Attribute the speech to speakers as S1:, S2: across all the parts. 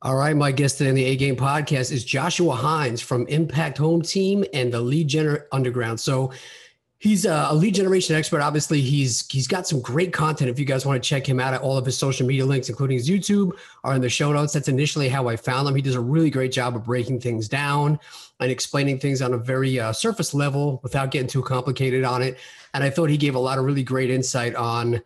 S1: All right, my guest today on the A Game podcast is Joshua Hines from Impact Home Team and the Lead Gener Underground. So he's a, lead generation expert. Obviously, he's he's got some great content. If you guys want to check him out, at all of his social media links, including his YouTube, are in the show notes. That's initially how I found him. He does a really great job of breaking things down and explaining things on a very uh, surface level without getting too complicated on it. And I thought he gave a lot of really great insight on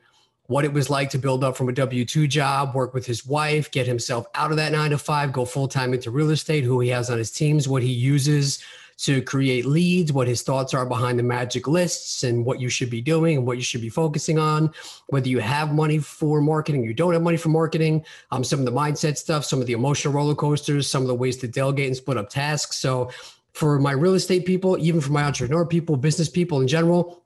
S1: what it was like to build up from a W 2 job, work with his wife, get himself out of that nine to five, go full time into real estate, who he has on his teams, what he uses to create leads, what his thoughts are behind the magic lists, and what you should be doing and what you should be focusing on. Whether you have money for marketing, you don't have money for marketing, um, some of the mindset stuff, some of the emotional roller coasters, some of the ways to delegate and split up tasks. So, for my real estate people, even for my entrepreneur people, business people in general,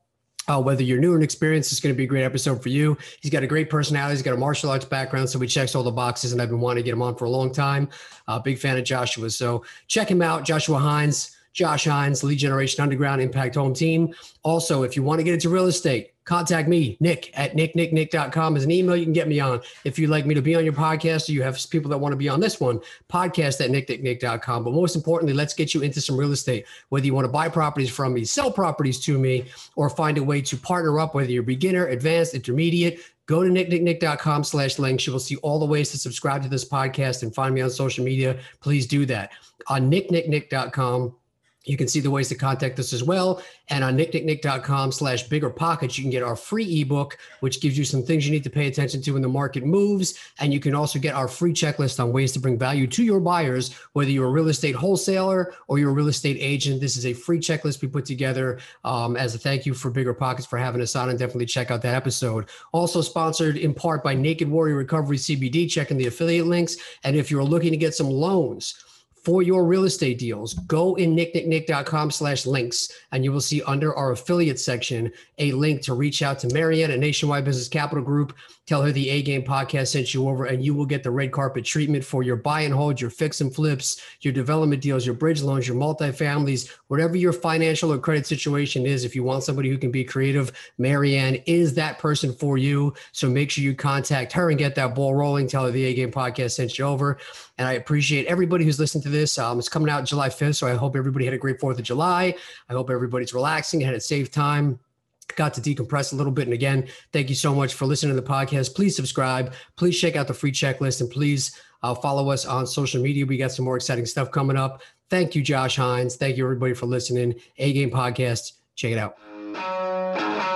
S1: uh, whether you're new or experienced, it's going to be a great episode for you. He's got a great personality. He's got a martial arts background, so he checks all the boxes, and I've been wanting to get him on for a long time. Uh, big fan of Joshua, so check him out, Joshua Hines. Josh Hines, Lead Generation Underground Impact Home Team. Also, if you want to get into real estate, contact me, Nick at nicknicknick.com is an email you can get me on. If you'd like me to be on your podcast or you have people that want to be on this one, podcast at nicknicknick.com. But most importantly, let's get you into some real estate. Whether you want to buy properties from me, sell properties to me, or find a way to partner up, whether you're beginner, advanced, intermediate, go to nicknicknick.com slash links. You will see all the ways to subscribe to this podcast and find me on social media. Please do that. On nicknicknick.com you can see the ways to contact us as well. And on nicknicknick.com slash bigger pockets, you can get our free ebook, which gives you some things you need to pay attention to when the market moves. And you can also get our free checklist on ways to bring value to your buyers, whether you're a real estate wholesaler or you're a real estate agent. This is a free checklist we put together um, as a thank you for Bigger Pockets for having us on. And definitely check out that episode. Also sponsored in part by Naked Warrior Recovery CBD. Checking the affiliate links. And if you're looking to get some loans, for your real estate deals, go in nicknicknick.com slash links and you will see under our affiliate section a link to reach out to Marianne at Nationwide Business Capital Group. Tell her the A Game podcast sent you over and you will get the red carpet treatment for your buy and hold, your fix and flips, your development deals, your bridge loans, your multifamilies, whatever your financial or credit situation is. If you want somebody who can be creative, Marianne is that person for you. So make sure you contact her and get that ball rolling. Tell her the A Game podcast sent you over. And I appreciate everybody who's listened to this. Um, it's coming out July 5th. So I hope everybody had a great 4th of July. I hope everybody's relaxing, had a safe time got to decompress a little bit. And again, thank you so much for listening to the podcast. Please subscribe. Please check out the free checklist and please uh, follow us on social media. We got some more exciting stuff coming up. Thank you, Josh Hines. Thank you, everybody, for listening. A Game Podcast. Check it out.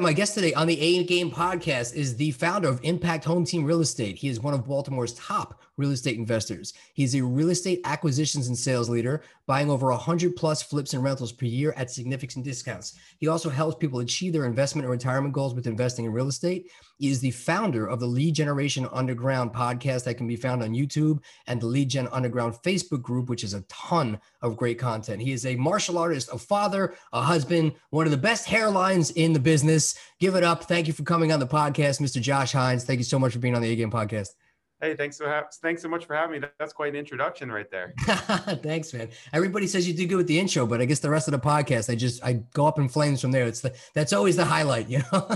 S1: My guest today on the A Game podcast is the founder of Impact Home Team Real Estate. He is one of Baltimore's top real estate investors. He's a real estate acquisitions and sales leader, buying over 100 plus flips and rentals per year at significant discounts. He also helps people achieve their investment and retirement goals with investing in real estate. He is the founder of the Lead Generation Underground podcast that can be found on YouTube and the Lead Gen Underground Facebook group, which is a ton of great content. He is a martial artist, a father, a husband, one of the best hairlines in the business. Give it up. Thank you for coming on the podcast, Mr. Josh Hines. Thank you so much for being on the A Game podcast.
S2: Hey, thanks so ha- thanks so much for having me. That's quite an introduction right there.
S1: thanks, man. Everybody says you do good with the intro, but I guess the rest of the podcast, I just I go up in flames from there. It's the that's always the highlight, you know.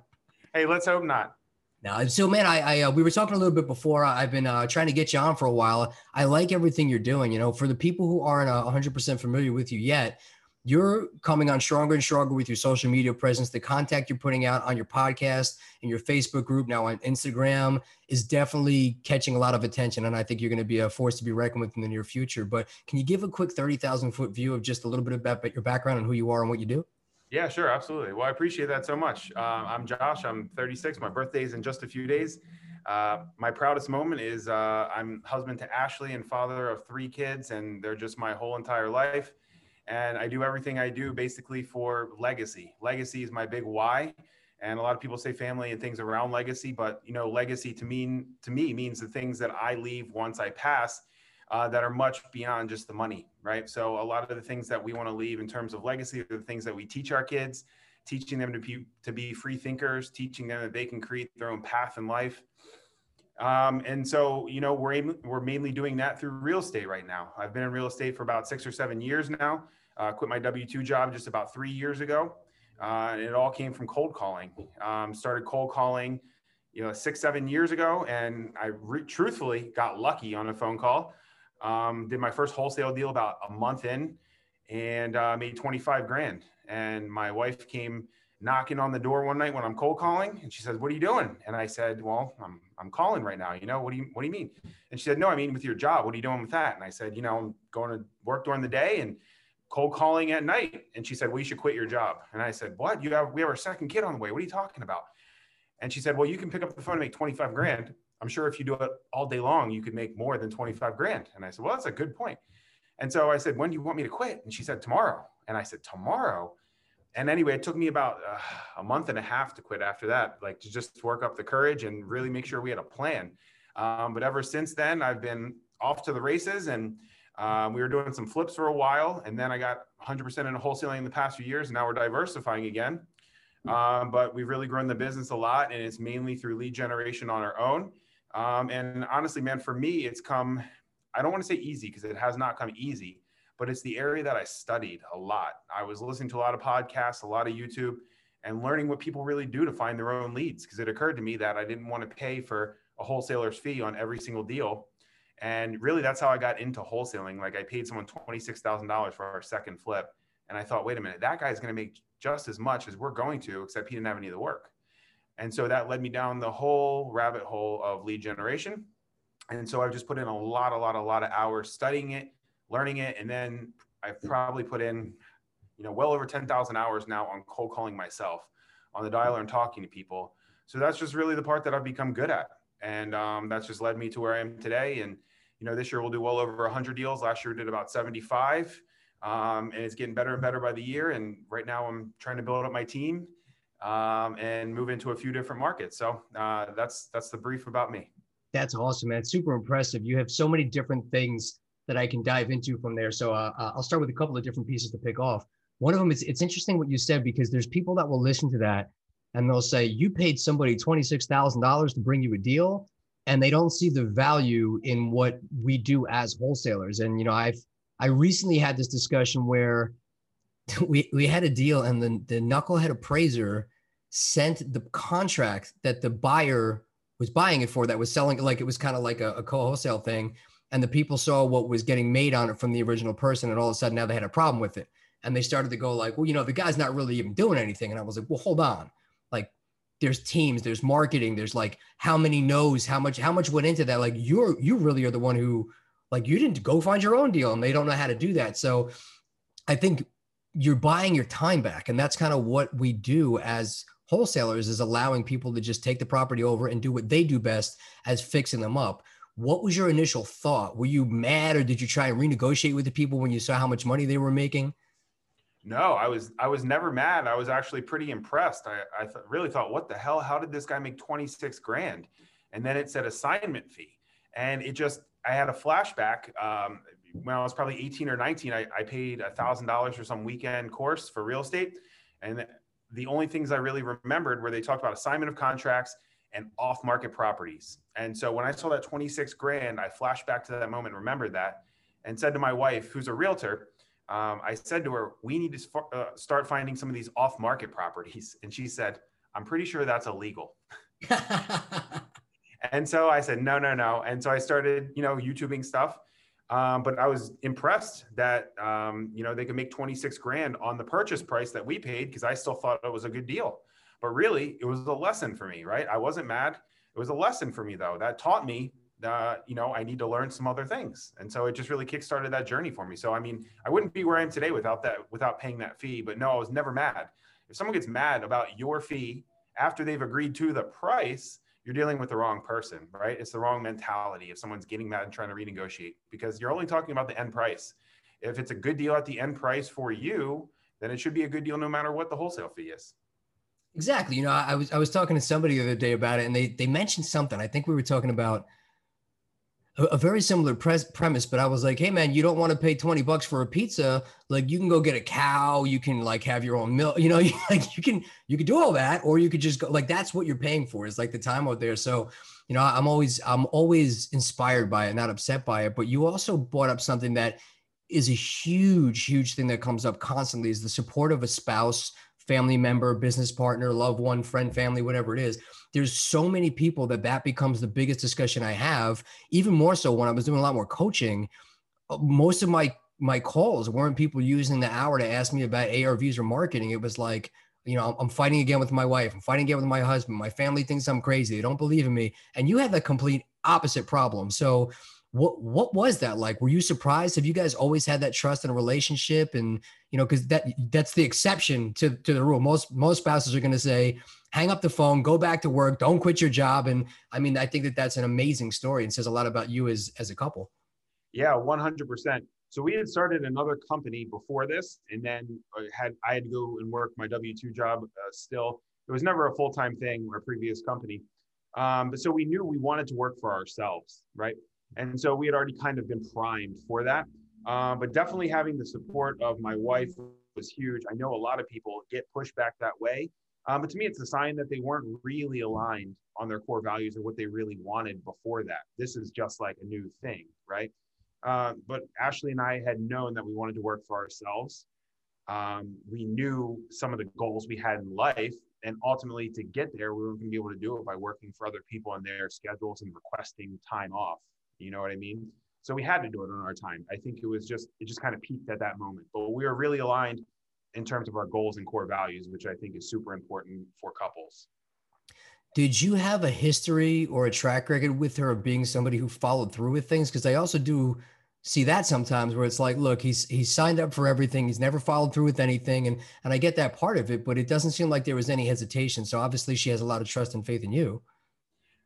S2: hey, let's hope not.
S1: No, so man, I, I uh, we were talking a little bit before. I've been uh, trying to get you on for a while. I like everything you're doing. You know, for the people who aren't uh, 100% familiar with you yet,
S3: you're coming on stronger and stronger with your social media presence. The contact you're putting out on your podcast and your Facebook group, now on Instagram, is definitely catching a lot of attention. And I think you're going to be a force to be reckoned with in the near future. But can you give a quick 30,000 foot view of just a little bit about your background and who you are and what you do?
S2: Yeah, sure. Absolutely. Well, I appreciate that so much. Um, I'm Josh. I'm 36. My birthday is in just a few days. Uh, my proudest moment is uh, I'm husband to Ashley and father of three kids, and they're just my whole entire life and I do everything I do basically for legacy. Legacy is my big why. And a lot of people say family and things around legacy, but you know, legacy to mean to me means the things that I leave once I pass uh, that are much beyond just the money, right? So a lot of the things that we want to leave in terms of legacy are the things that we teach our kids, teaching them to be to be free thinkers, teaching them that they can create their own path in life. Um, and so, you know, we're, we're mainly doing that through real estate right now. I've been in real estate for about six or seven years now. Uh, quit my W 2 job just about three years ago. Uh, and it all came from cold calling. Um, started cold calling, you know, six, seven years ago. And I re- truthfully got lucky on a phone call. Um, did my first wholesale deal about a month in and uh, made 25 grand. And my wife came knocking on the door one night when I'm cold calling, and she says, "What are you doing?" And I said, "Well, I'm I'm calling right now. You know, what do you what do you mean?" And she said, "No, I mean with your job. What are you doing with that?" And I said, "You know, I'm going to work during the day and cold calling at night." And she said, "Well, you should quit your job." And I said, "What? You have we have our second kid on the way. What are you talking about?" And she said, "Well, you can pick up the phone and make 25 grand. I'm sure if you do it all day long, you could make more than 25 grand." And I said, "Well, that's a good point." And so I said, "When do you want me to quit?" And she said, "Tomorrow." And I said, "Tomorrow." And anyway, it took me about uh, a month and a half to quit after that, like to just work up the courage and really make sure we had a plan. Um, but ever since then, I've been off to the races and um, we were doing some flips for a while. And then I got 100% into wholesaling in the past few years. And now we're diversifying again. Um, but we've really grown the business a lot and it's mainly through lead generation on our own. Um, and honestly, man, for me, it's come, I don't want to say easy because it has not come easy but it's the area that I studied a lot. I was listening to a lot of podcasts, a lot of YouTube, and learning what people really do to find their own leads. Because it occurred to me that I didn't want to pay for a wholesaler's fee on every single deal. And really, that's how I got into wholesaling. Like I paid someone $26,000 for our second flip. And I thought, wait a minute, that guy's going to make just as much as we're going to, except he didn't have any of the work. And so that led me down the whole rabbit hole of lead generation. And so I've just put in a lot, a lot, a lot of hours studying it, learning it. And then I've probably put in, you know, well over 10,000 hours now on cold calling myself on the dialer and talking to people. So that's just really the part that I've become good at. And um, that's just led me to where I am today. And, you know, this year we'll do well over 100 deals. Last year we did about 75. Um, and it's getting better and better by the year. And right now I'm trying to build up my team um, and move into a few different markets. So uh, that's that's the brief about me.
S3: That's awesome, man. It's super impressive. You have so many different things that I can dive into from there. So uh, uh, I'll start with a couple of different pieces to pick off. One of them is it's interesting what you said because there's people that will listen to that and they'll say you paid somebody twenty six thousand dollars to bring you a deal, and they don't see the value in what we do as wholesalers. And you know, I've I recently had this discussion where we we had a deal and the the knucklehead appraiser sent the contract that the buyer was buying it for that was selling like it was kind of like a, a co-wholesale thing and the people saw what was getting made on it from the original person and all of a sudden now they had a problem with it. And they started to go like well you know the guy's not really even doing anything. And i was like well hold on. Like there's teams there's marketing there's like how many knows how much how much went into that? Like you're you really are the one who like you didn't go find your own deal and they don't know how to do that. So i think you're buying your time back and that's kind of what we do as wholesalers is allowing people to just take the property over and do what they do best as fixing them up what was your initial thought? Were you mad or did you try and renegotiate with the people when you saw how much money they were making?
S2: No, I was I was never mad. I was actually pretty impressed. I, I th- really thought, what the hell? How did this guy make 26 grand? And then it said assignment fee. And it just I had a flashback. Um, when I was probably 18 or 19, I, I paid a thousand dollars for some weekend course for real estate. And the only things I really remembered were they talked about assignment of contracts and off market properties. And so when I saw that 26 grand, I flashed back to that moment, remembered that, and said to my wife, who's a realtor, um, I said to her, we need to uh, start finding some of these off market properties. And she said, I'm pretty sure that's illegal. and so I said, no, no, no. And so I started, you know, YouTubing stuff. Um, but I was impressed that um, you know they could make 26 grand on the purchase price that we paid because I still thought it was a good deal. But really, it was a lesson for me, right? I wasn't mad. It was a lesson for me though. That taught me that you know I need to learn some other things, and so it just really kickstarted that journey for me. So I mean, I wouldn't be where I am today without that, without paying that fee. But no, I was never mad. If someone gets mad about your fee after they've agreed to the price, you're dealing with the wrong person, right? It's the wrong mentality if someone's getting mad and trying to renegotiate because you're only talking about the end price. If it's a good deal at the end price for you, then it should be a good deal no matter what the wholesale fee is.
S3: Exactly. You know, I was I was talking to somebody the other day about it, and they they mentioned something. I think we were talking about a, a very similar pres- premise, but I was like, hey man, you don't want to pay 20 bucks for a pizza. Like you can go get a cow, you can like have your own milk, you know, you, like you can you can do all that, or you could just go like that's what you're paying for is like the time out there. So, you know, I'm always I'm always inspired by it, not upset by it. But you also brought up something that is a huge, huge thing that comes up constantly is the support of a spouse, family member, business partner, loved one, friend, family, whatever it is there's so many people that that becomes the biggest discussion I have. Even more so when I was doing a lot more coaching, uh, most of my my calls weren't people using the hour to ask me about ARVs or marketing. It was like, you know, I'm fighting again with my wife. I'm fighting again with my husband. My family thinks I'm crazy. They don't believe in me. And you had the complete opposite problem. So what what was that like? Were you surprised? Have you guys always had that trust in a relationship? And you know, because that that's the exception to to the rule. Most most spouses are going to say, hang up the phone, go back to work, don't quit your job. And I mean, I think that that's an amazing story and says a lot about you as, as a couple.
S2: Yeah, 100%. So we had started another company before this, and then had I had to go and work my W two job. Uh, still, it was never a full time thing. Our previous company, um, but so we knew we wanted to work for ourselves, right? And so we had already kind of been primed for that. Um, but definitely having the support of my wife was huge. I know a lot of people get pushed back that way, um, but to me, it's a sign that they weren't really aligned on their core values or what they really wanted before that. This is just like a new thing, right? Uh, but Ashley and I had known that we wanted to work for ourselves. Um, we knew some of the goals we had in life, and ultimately, to get there, we were going to be able to do it by working for other people on their schedules and requesting time off. You know what I mean? So we had to do it on our time. I think it was just it just kind of peaked at that moment. But we were really aligned in terms of our goals and core values, which I think is super important for couples.
S3: Did you have a history or a track record with her of being somebody who followed through with things? Because I also do see that sometimes where it's like, look, he's he's signed up for everything, he's never followed through with anything, and and I get that part of it, but it doesn't seem like there was any hesitation. So obviously, she has a lot of trust and faith in you.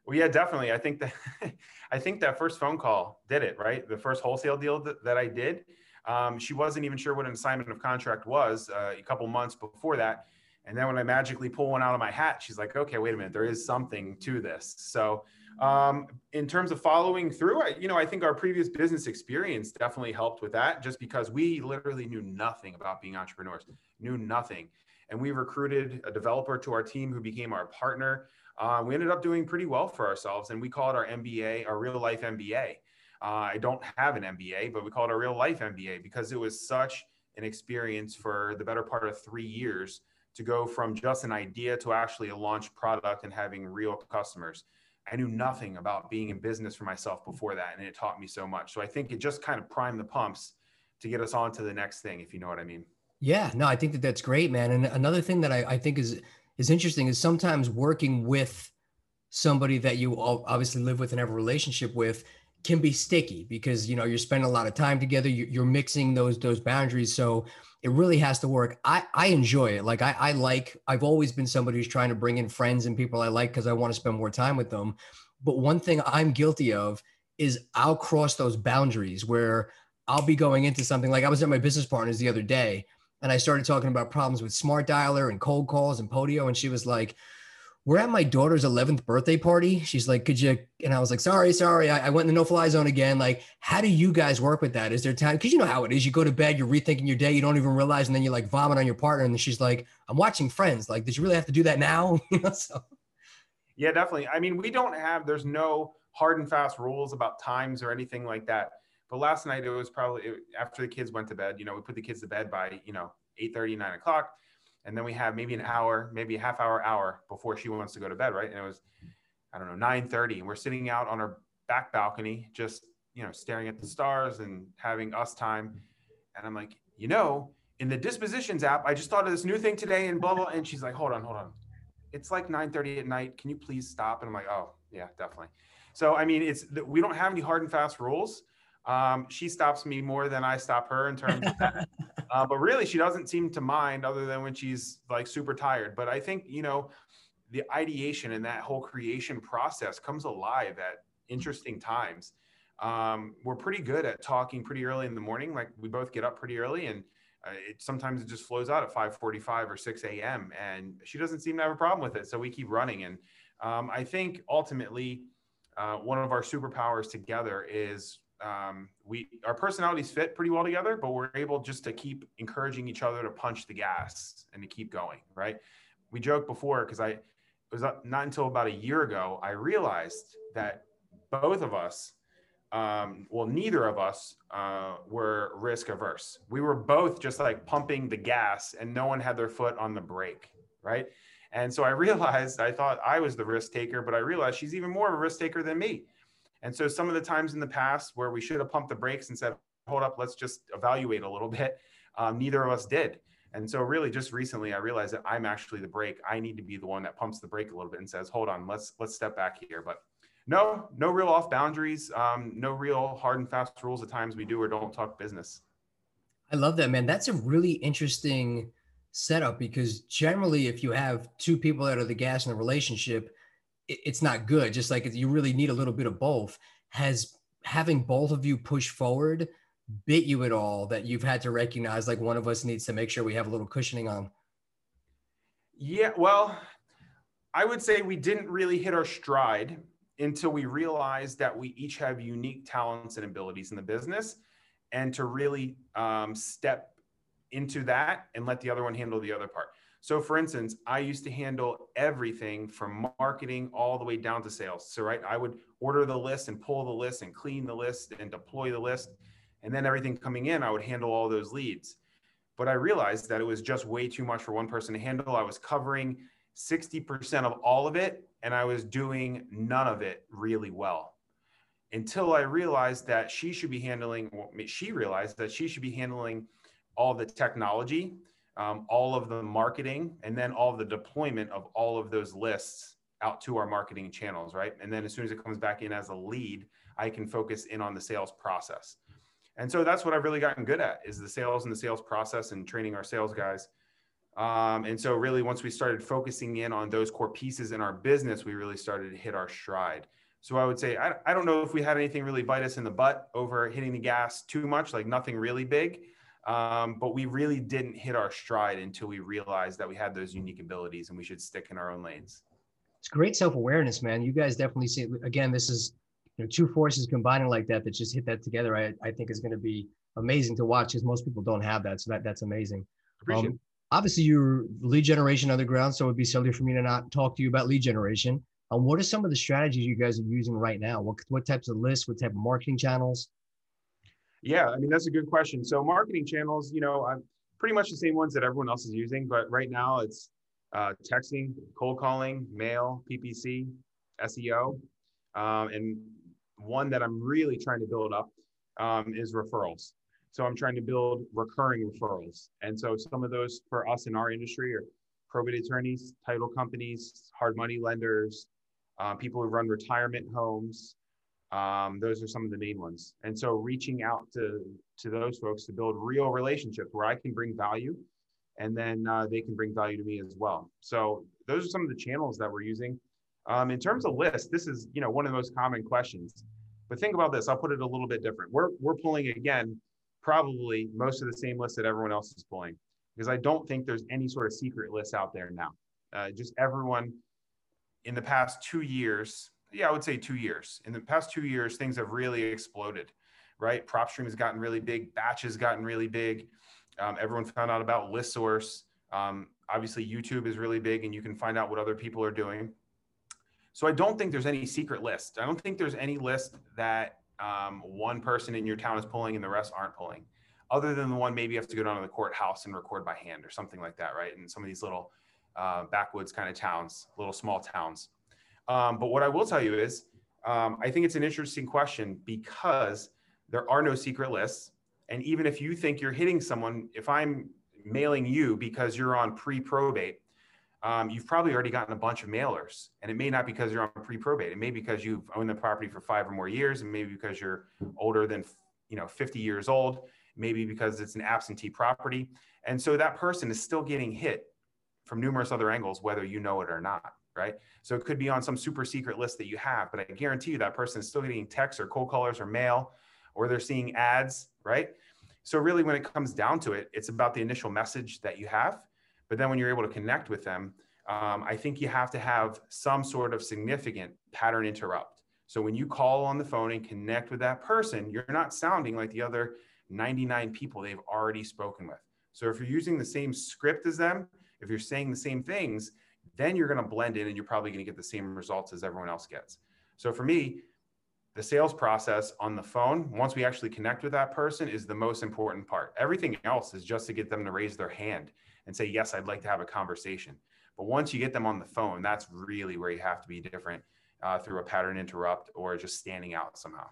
S2: Well, yeah, definitely. I think that I think that first phone call did it right. The first wholesale deal that, that I did um, she wasn't even sure what an assignment of contract was uh, a couple months before that. And then when I magically pull one out of my hat, she's like, okay, wait a minute, there is something to this. So, um, in terms of following through, I, you know, I think our previous business experience definitely helped with that just because we literally knew nothing about being entrepreneurs, knew nothing. And we recruited a developer to our team who became our partner. Uh, we ended up doing pretty well for ourselves, and we call it our MBA, our real life MBA. Uh, I don't have an MBA, but we call it a real life MBA because it was such an experience for the better part of three years to go from just an idea to actually a launch product and having real customers. I knew nothing about being in business for myself before that, and it taught me so much. So I think it just kind of primed the pumps to get us on to the next thing, if you know what I mean.
S3: Yeah, no, I think that that's great, man. And another thing that I, I think is is interesting is sometimes working with somebody that you obviously live with and have a relationship with can be sticky because you know you're spending a lot of time together you're mixing those those boundaries. So it really has to work. I i enjoy it. Like i i like i've always been somebody who's trying to bring in friends and people i like because i want to spend more time with them. But one thing i'm guilty of is i'll cross those boundaries where i'll be going into something like i was at my business partners the other day and i started talking about problems with smart dialer and cold calls and podio and she was like we're at my daughter's 11th birthday party. She's like, could you? And I was like, sorry, sorry. I, I went in the no fly zone again. Like, how do you guys work with that? Is there time? Cause you know how it is. You go to bed, you're rethinking your day. You don't even realize. And then you like vomit on your partner. And then she's like, I'm watching friends. Like, did you really have to do that now? so.
S2: Yeah, definitely. I mean, we don't have, there's no hard and fast rules about times or anything like that. But last night it was probably after the kids went to bed, you know, we put the kids to bed by, you know, 8 30, 9 o'clock and then we have maybe an hour, maybe a half hour, hour before she wants to go to bed, right? And it was, I don't know, 9:30, and we're sitting out on our back balcony, just you know, staring at the stars and having us time. And I'm like, you know, in the dispositions app, I just thought of this new thing today and blah, blah. And she's like, hold on, hold on. It's like 9 30 at night. Can you please stop? And I'm like, oh, yeah, definitely. So, I mean, it's we don't have any hard and fast rules. Um, she stops me more than I stop her in terms of that. uh, but really, she doesn't seem to mind other than when she's like super tired. But I think, you know, the ideation and that whole creation process comes alive at interesting times. Um, we're pretty good at talking pretty early in the morning. Like we both get up pretty early and uh, it sometimes it just flows out at 5:45 or 6 a.m. and she doesn't seem to have a problem with it. So we keep running. And um, I think ultimately, uh, one of our superpowers together is um, we our personalities fit pretty well together, but we're able just to keep encouraging each other to punch the gas and to keep going. Right? We joked before because I it was not until about a year ago I realized that both of us um, well, neither of us uh, were risk averse. We were both just like pumping the gas and no one had their foot on the brake, right? And so I realized I thought I was the risk taker, but I realized she's even more of a risk taker than me. And so some of the times in the past where we should have pumped the brakes and said, hold up, let's just evaluate a little bit, um, neither of us did. And so really just recently I realized that I'm actually the brake. I need to be the one that pumps the brake a little bit and says, hold on, let's let's step back here. But no, no real off boundaries, um, no real hard and fast rules at times we do or don't talk business.
S3: I love that, man. That's a really interesting setup because generally, if you have two people that are the gas in a relationship, it's not good. Just like you really need a little bit of both. Has having both of you push forward bit you at all that you've had to recognize like one of us needs to make sure we have a little cushioning on?
S2: Yeah, well, I would say we didn't really hit our stride until we realized that we each have unique talents and abilities in the business and to really um, step into that and let the other one handle the other part. So, for instance, I used to handle everything from marketing all the way down to sales. So, right, I would order the list and pull the list and clean the list and deploy the list. And then everything coming in, I would handle all those leads. But I realized that it was just way too much for one person to handle. I was covering 60% of all of it and I was doing none of it really well until I realized that she should be handling, she realized that she should be handling all the technology, um, all of the marketing, and then all the deployment of all of those lists out to our marketing channels, right? And then as soon as it comes back in as a lead, I can focus in on the sales process. And so that's what I've really gotten good at is the sales and the sales process and training our sales guys um, and so, really, once we started focusing in on those core pieces in our business, we really started to hit our stride. So, I would say, I, I don't know if we had anything really bite us in the butt over hitting the gas too much, like nothing really big. Um, but we really didn't hit our stride until we realized that we had those unique abilities and we should stick in our own lanes.
S3: It's great self awareness, man. You guys definitely see, again, this is you know, two forces combining like that that just hit that together. I, I think is going to be amazing to watch because most people don't have that. So that that's amazing.
S2: Appreciate um,
S3: obviously you're lead generation underground, so it'd be silly for me to not talk to you about lead generation. Um, what are some of the strategies you guys are using right now? What, what types of lists, what type of marketing channels?
S2: Yeah, I mean, that's a good question. So marketing channels, you know, I'm pretty much the same ones that everyone else is using, but right now it's uh, texting, cold calling, mail, PPC, SEO. Um, and one that I'm really trying to build up um, is referrals. So I'm trying to build recurring referrals. And so some of those for us in our industry are probate attorneys, title companies, hard money lenders, uh, people who run retirement homes. Um, those are some of the main ones. And so reaching out to, to those folks to build real relationships where I can bring value and then uh, they can bring value to me as well. So those are some of the channels that we're using. Um, in terms of lists, this is you know one of the most common questions. But think about this. I'll put it a little bit different. We're we're pulling again probably most of the same list that everyone else is pulling because I don't think there's any sort of secret list out there now. Uh, just everyone in the past two years, yeah, I would say two years. In the past two years, things have really exploded, right? PropStream has gotten really big, Batch has gotten really big. Um, everyone found out about ListSource. Um, obviously, YouTube is really big, and you can find out what other people are doing. So I don't think there's any secret list. I don't think there's any list that um, one person in your town is pulling and the rest aren't pulling, other than the one maybe you have to go down to the courthouse and record by hand or something like that, right? In some of these little uh, backwoods kind of towns, little small towns. Um, but what I will tell you is Um, I think it's an interesting question because there are no secret lists. And even if you think you're hitting someone, if I'm mailing you because you're on pre probate, um, you've probably already gotten a bunch of mailers. And it may not because you're on pre probate. It may be because you've owned the property for five or more years, and maybe because you're older than you know 50 years old, maybe because it's an absentee property. And so that person is still getting hit from numerous other angles, whether you know it or not right? So it could be on some super secret list that you have, but I guarantee you that person is still getting texts or cold callers or mail, or they're seeing ads, right? So really, when it comes down to it, it's about the initial message that you have. But then when you're able to connect with them, um, I think you have to have some sort of significant pattern interrupt. So when you call on the phone and connect with that person, you're not sounding like the other 99 people they've already spoken with. So if you're using the same script as them, if you're saying the same things, then you're going to blend in and you're probably going to get the same results as everyone else gets. So for me, the sales process on the phone, once we actually connect with that person, is the most important part. Everything else is just to get them to raise their hand and say, Yes, I'd like to have a conversation. But once you get them on the phone, that's really where you have to be different uh, through a pattern interrupt or just standing out somehow.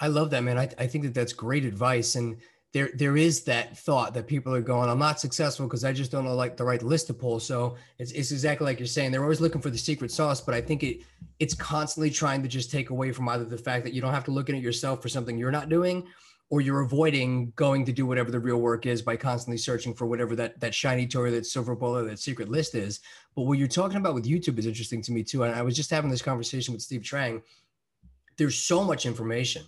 S3: I love that, man. I, I think that that's great advice. And there there is that thought that people are going, I'm not successful because I just don't know like the right list to pull. So it's, it's exactly like you're saying. They're always looking for the secret sauce, but I think it it's constantly trying to just take away from either the fact that you don't have to look at it yourself for something you're not doing, or you're avoiding going to do whatever the real work is by constantly searching for whatever that that shiny toy, that silver bullet, that secret list is. But what you're talking about with YouTube is interesting to me too. And I was just having this conversation with Steve Trang. There's so much information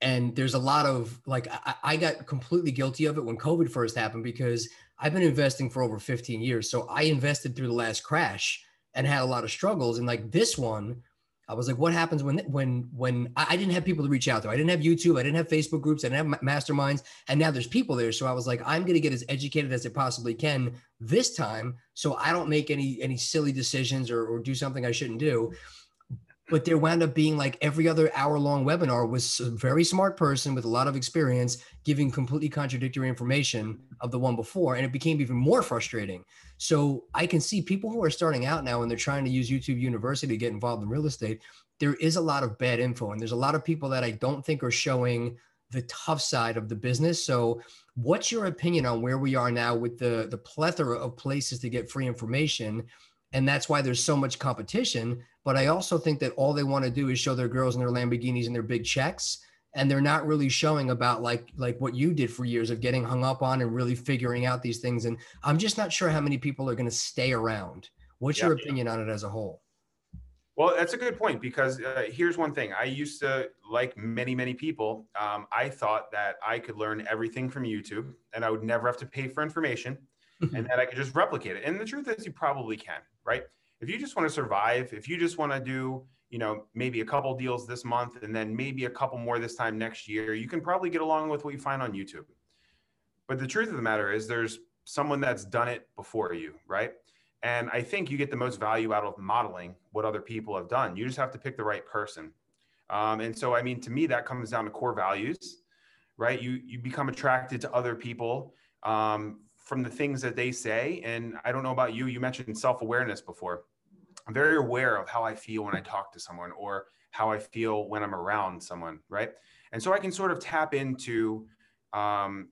S3: and there's a lot of like I, I, got completely guilty of it when covid first happened because i've been investing for over 15 years. So i invested through the last crash and had a lot of struggles. And like this one i was like what happens when when when i, didn't have people to reach out to. I didn't have youtube. I didn't have facebook groups. I didn't have masterminds. And now there's people there. So i was like i'm going to get as educated as i possibly can this time so i don't make any any silly decisions or, or do something i shouldn't do but there wound up being like every other hour long webinar was a very smart person with a lot of experience giving completely contradictory information of the one before and it became even more frustrating. So i can see people who are starting out now and they're trying to use youtube university to get involved in real estate there is a lot of bad info and there's a lot of people that i don't think are showing the tough side of the business. So what's your opinion on where we are now with the the plethora of places to get free information and that's why there's so much competition. But i also think that all they want to do is show their girls and their lamborghinis and their big checks. And they're not really showing about like like what you did for years of getting hung up on and really figuring out these things. And i'm just not sure how many people are going to stay around. What's your opinion on it as a whole?
S2: Well that's a good point because uh, here's one thing. I used to like many many people um, i thought that i could learn everything from youtube and i would never have to pay for information and that I could just replicate it. And the truth is, you probably can, right? If you just want to survive, if you just want to do, you know, maybe a couple deals this month and then maybe a couple more this time next year, you can probably get along with what you find on YouTube. But the truth of the matter is, there's someone that's done it before you, right? And I think you get the most value out of modeling what other people have done. You just have to pick the right person. Um, and so, I mean, to me, that comes down to core values, right? You you become attracted to other people um, from the things that they say. And I don't know about you, you mentioned self awareness before. I'm very aware of how I feel when I talk to someone or how I feel when I'm around someone, right? And so I can sort of tap into um,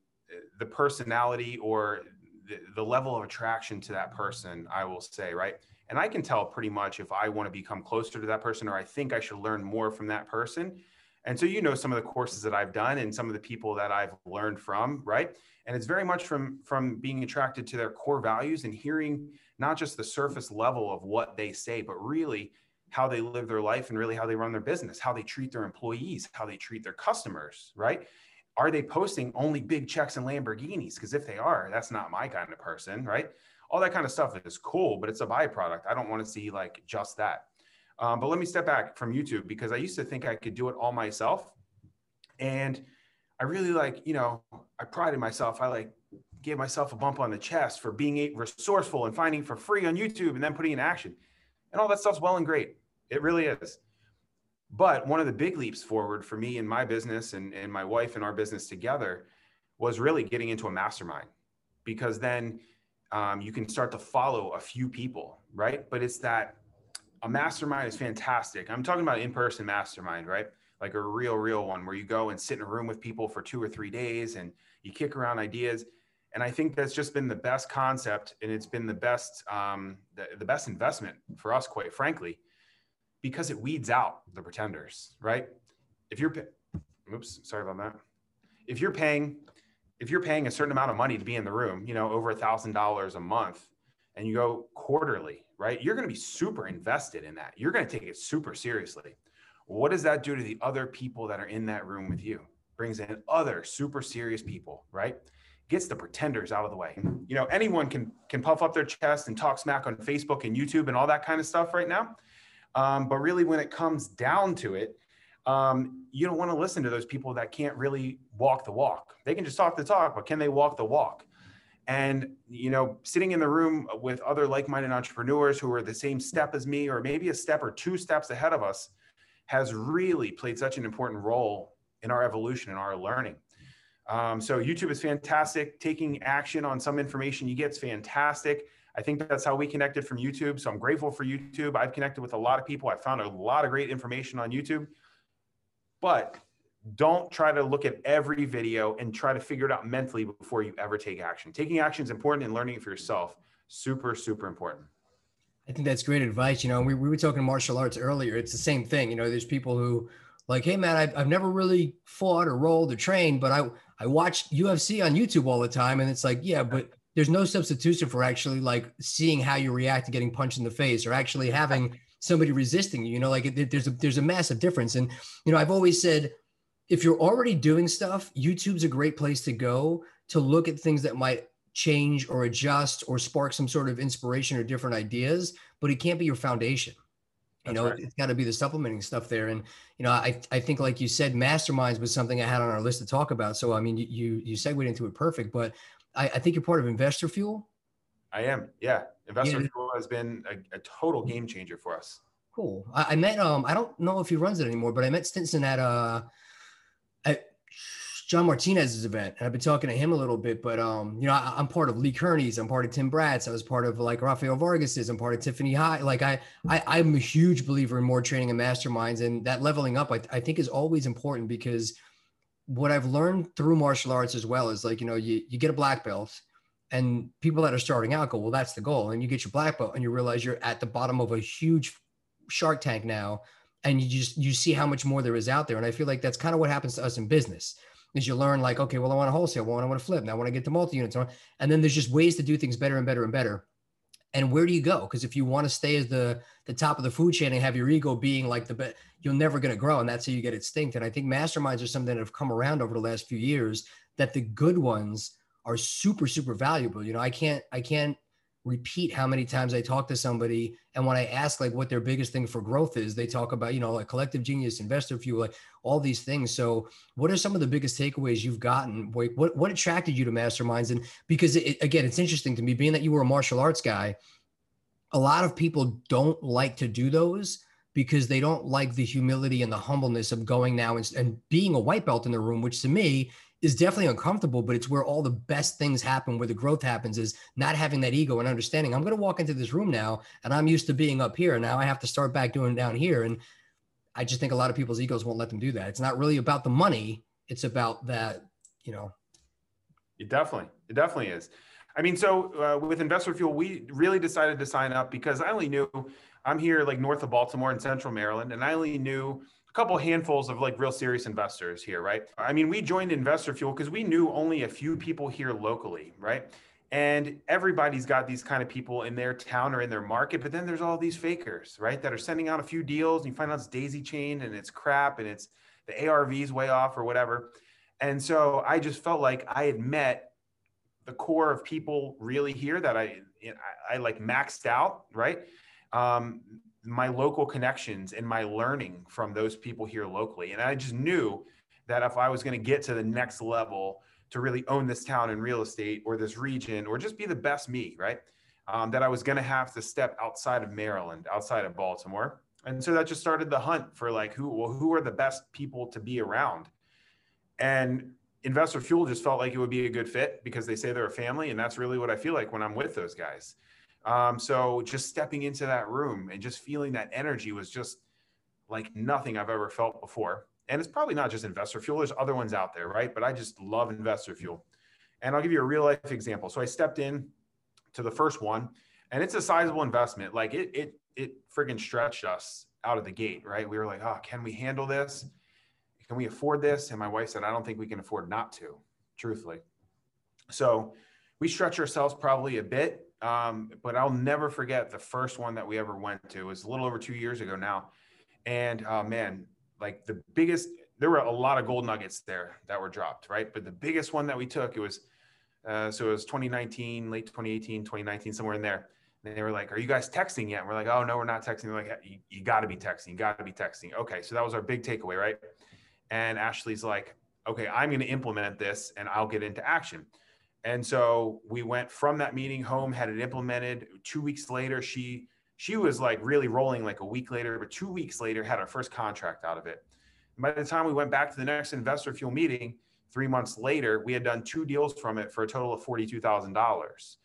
S2: the personality or the, the level of attraction to that person, I will say, right? And I can tell pretty much if I want to become closer to that person or I think I should learn more from that person. And so you know some of the courses that I've done and some of the people that I've learned from, right? And it's very much from from being attracted to their core values and hearing not just the surface level of what they say but really how they live their life and really how they run their business how they treat their employees how they treat their customers right? Are they posting only big checks and lamborghinis? Because if they are that's not my kind of person right? All that kind of stuff is cool but it's a byproduct. I don't want to see like just that. Um, but let me step back from youtube because i used to think i could do it all myself. And I really like, you know, I prided myself. I like gave myself a bump on the chest for being resourceful and finding for free on YouTube and then putting in action. And all that stuff's well and great. It really is. But one of the big leaps forward for me and my business and, and my wife and our business together was really getting into a mastermind because then um, you can start to follow a few people, right? But it's that a mastermind is fantastic. I'm talking about in-person mastermind, right? Like a real, real one where you go and sit in a room with people for two or three days and you kick around ideas. And I think that's just been the best concept, and it's been the best, um, the, the best investment for us, quite frankly, because it weeds out the pretenders, right? If you're, oops, sorry about that. If you're paying, if you're paying a certain amount of money to be in the room, you know, over a thousand dollars a month, and you go quarterly, right? You're going to be super invested in that. You're going to take it super seriously. What does that do to the other people that are in that room with you? Brings in other super serious people, right? Gets the pretenders out of the way. You know, anyone can can puff up their chest and talk smack on Facebook and YouTube and all that kind of stuff right now. Um, but really, when it comes down to it, um, you don't want to listen to those people that can't really walk the walk. They can just talk the talk, but can they walk the walk? and you know sitting in the room with other like-minded entrepreneurs who are the same step as me or maybe a step or two steps ahead of us has really played such an important role in our evolution and our learning. Um, so youtube is fantastic. Taking action on some information you get is fantastic. I think that's how we connected from youtube. So i'm grateful for youtube. I've connected with a lot of people. I found a lot of great information on youtube. But don't try to look at every video and try to figure it out mentally before you ever take action. Taking action is important and learning it for yourself, super, super important.
S3: I think that's great advice. You know, we, we were talking martial arts earlier. It's the same thing. You know, there's people who like, hey man, I've, I've never really fought or rolled or trained, but I I watch UFC on YouTube all the time, and it's like, yeah, but there's no substitution for actually like seeing how you react to getting punched in the face or actually having somebody resisting you. You know, like there's a there's a massive difference. And you know, I've always said if you're already doing stuff, YouTube's a great place to go to look at things that might change or adjust or spark some sort of inspiration or different ideas, but it can't be your foundation. You That's know, right. it's got to be the supplementing stuff there. And, you know, I, I think, like you said, masterminds was something I had on our list to talk about. So, I mean, you, you segued into it perfect, but I, I think you're part of Investor Fuel.
S2: I am. Yeah. Investor yeah. Fuel has been a, a, total game changer for us.
S3: Cool. I, I, met, um, I don't know if he runs it anymore, but I met Stinson at, uh, John Martinez's event, and I've been talking to him a little bit. But um, you know, I, am part of Lee Kearney's, I'm part of Tim Bratz's, I was part of like Rafael Vargas's, I'm part of Tiffany High. Like I, I, I'm a huge believer in more training and masterminds, and that leveling up, I, I think, is always important because what I've learned through martial arts as well is like you know, you you get a black belt. And people that are starting out go, well, that's the goal. And you get your black belt and you realize you're at the bottom of a huge shark tank now and you just you see how much more there is out there and i feel like that's kind of what happens to us in business is you learn like okay well i want to wholesale well i want to flip now i want to get to multi-units and then there's just ways to do things better and better and better. And where do you go? Because if you want to stay as the the top of the food chain and have your ego being like the best you're never going to grow and that's how you get extinct. And i think masterminds are something that have come around over the last few years that the good ones are super super valuable you know? I can't i can't repeat how many times I talk to somebody. And when I ask like what their biggest thing for growth is, they talk about, you know, like collective genius, investor fuel, like all these things. So what are some of the biggest takeaways you've gotten? What, what attracted you to masterminds? And because it, again, it's interesting to me being that you were a martial arts guy, a lot of people don't like to do those because they don't like the humility and the humbleness of going now and, and being a white belt in the room, which to me is definitely uncomfortable, but it's where all the best things happen, where the growth happens is not having that ego and understanding. I'm going to walk into this room now and I'm used to being up here. And now I have to start back doing down here. And I just think a lot of people's egos won't let them do that. It's not really about the money. It's about that, you know.
S2: It definitely, it definitely is. I mean, so uh, with Investor Fuel, we really decided to sign up because I only knew I'm here like north of Baltimore in central Maryland, and I only knew couple handfuls of like real serious investors here, right? I mean, we joined Investor Fuel because we knew only a few people here locally, right? And everybody's got these kind of people in their town or in their market, but then there's all these fakers, right? That are sending out a few deals and you find out it's daisy chained and it's crap and it's the ARV's way off or whatever. And so I just felt like I had met the core of people really here that I, I, I like maxed out, right? Um, my local connections and my learning from those people here locally. And I just knew that if I was going to get to the next level to really own this town in real estate or this region or just be the best me, right? Um, that I was going to have to step outside of Maryland, outside of Baltimore. And so that just started the hunt for like who well, who are the best people to be around. And Investor Fuel just felt like it would be a good fit because they say they're a family, and that's really what I feel like when I'm with those guys. Um, so just stepping into that room and just feeling that energy was just like nothing I've ever felt before. And it's probably not just investor fuel. There's other ones out there, right? But I just love investor fuel. And I'll give you a real life example. So I stepped in to the first one and it's a sizable investment. Like it, it, it friggin' stretched us out of the gate, right? We were like, oh, can we handle this? Can we afford this? And my wife said, I don't think we can afford not to, truthfully. So we stretch ourselves probably a bit, um, but I'll never forget the first one that we ever went to. It was a little over two years ago now. And uh, man, like the biggest, there were a lot of gold nuggets there that were dropped, right? But the biggest one that we took, it was, uh, so it was 2019, late 2018, 2019, somewhere in there. And they were like, "Are you guys texting yet?" And we're like, "Oh no, we're not texting." They're like, "You, you got to be texting. You got to be texting." Okay, so that was our big takeaway, right? And Ashley's like, "Okay, I'm going to implement this, and I'll get into action." And so we went from that meeting home, had it implemented. Two weeks later, she she was like really rolling like a week later, but two weeks later had our first contract out of it. And by the time we went back to the next investor fuel meeting, three months later, we had done two deals from it for a total of forty-two thousand dollars.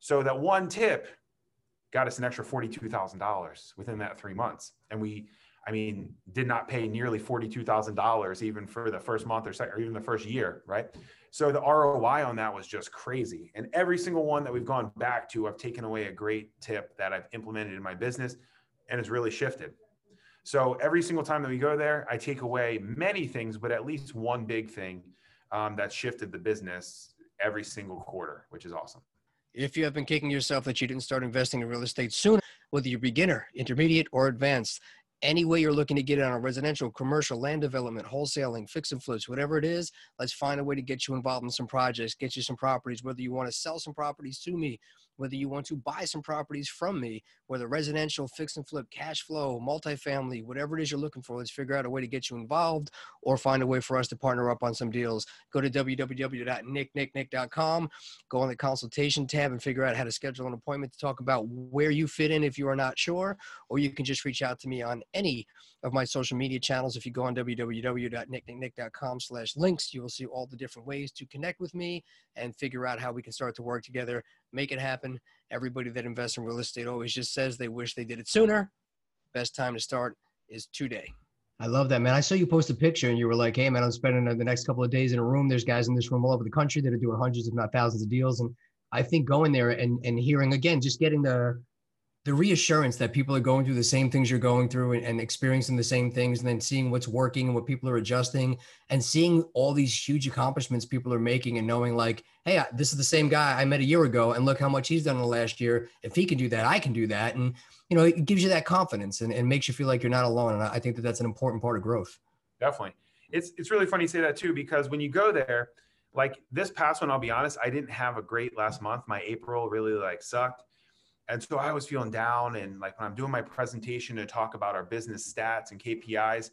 S2: So that one tip got us an extra $42,000 within that three months. And we, I mean, did not pay nearly $42,000 even for the first month or second, or even the first year, right? So the ROI on that was just crazy. And every single one that we've gone back to, I've taken away a great tip that I've implemented in my business and it's really shifted. So every single time that we go there, I take away many things, but at least one big thing um, that shifted the business every single quarter, which is awesome.
S3: If you have been kicking yourself that you didn't start investing in real estate sooner, whether you're beginner, intermediate, or advanced, any way you're looking to get it on a residential, commercial, land development, wholesaling, fix and flips, whatever it is, let's find a way to get you involved in some projects, get you some properties, whether you want to sell some properties to me, whether you want to buy some properties from me, whether residential, fix and flip, cash flow, multifamily, whatever it is you're looking for, let's figure out a way to get you involved or find a way for us to partner up on some deals. Go to www.nicknicknick.com, go on the consultation tab and figure out how to schedule an appointment to talk about where you fit in if you are not sure, or you can just reach out to me on any of my social media channels. If you go on www.nicknicknick.com slash links, you will see all the different ways to connect with me and figure out how we can start to work together, make it happen. Everybody that invests in real estate always just says they wish they did it sooner. Best time to start is today. I love that, man. I saw you post a picture and you were like, hey, man, I'm spending the next couple of days in a room. There's guys in this room all over the country that are doing hundreds, if not thousands of deals. And I think going there and, and hearing again, just getting the, the reassurance that people are going through the same things you're going through and, and, experiencing the same things and then seeing what's working and what people are adjusting and seeing all these huge accomplishments people are making and knowing like hey this is the same guy i met a year ago and look how much he's done in the last year. If he can do that i can do that. And you know it gives you that confidence and, and makes you feel like you're not alone. And i think that that's an important part of growth.
S2: Definitely. It's it's really funny you say that too because when you go there like this past one i'll be honest i didn't have a great last month. My april really like sucked and so I was feeling down. And like when I'm doing my presentation to talk about our business stats and KPIs,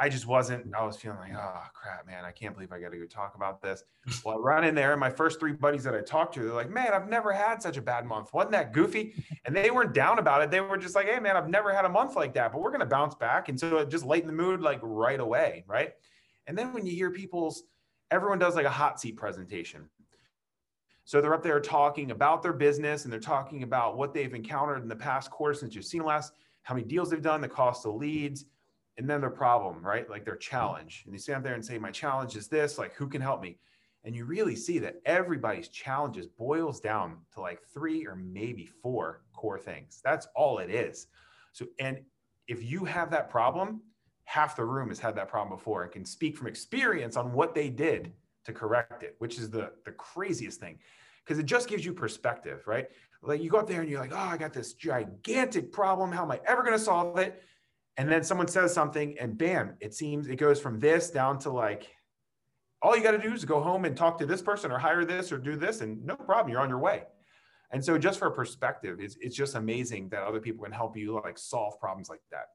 S2: I just wasn't, I was feeling like, oh crap, man, I can't believe I got to go talk about this. Well, I run in there and my first three buddies that I talked to, they're like, man, I've never had such a bad month. Wasn't that goofy? And they weren't down about it. They were just like, hey, man, I've never had a month like that, but we're going to bounce back. And so it just lightened the mood like right away. Right. And then when you hear people's, everyone does like a hot seat presentation. So they're up there talking about their business and they're talking about what they've encountered in the past quarter since you've seen last, how many deals they've done, the cost of leads, and then their problem, right? Like their challenge. And they stand there and say, My challenge is this, like, who can help me? And you really see that everybody's challenges boils down to like three or maybe four core things. That's all it is. So, and if you have that problem, half the room has had that problem before and can speak from experience on what they did to correct it, which is the, the craziest thing because it just gives you perspective, right? Like you go up there and you're like, oh, I got this gigantic problem. How am I ever going to solve it? And then someone says something and bam, it seems it goes from this down to like, all you got to do is go home and talk to this person or hire this or do this and no problem, you're on your way. And so just for perspective, it's, it's just amazing that other people can help you like solve problems like that.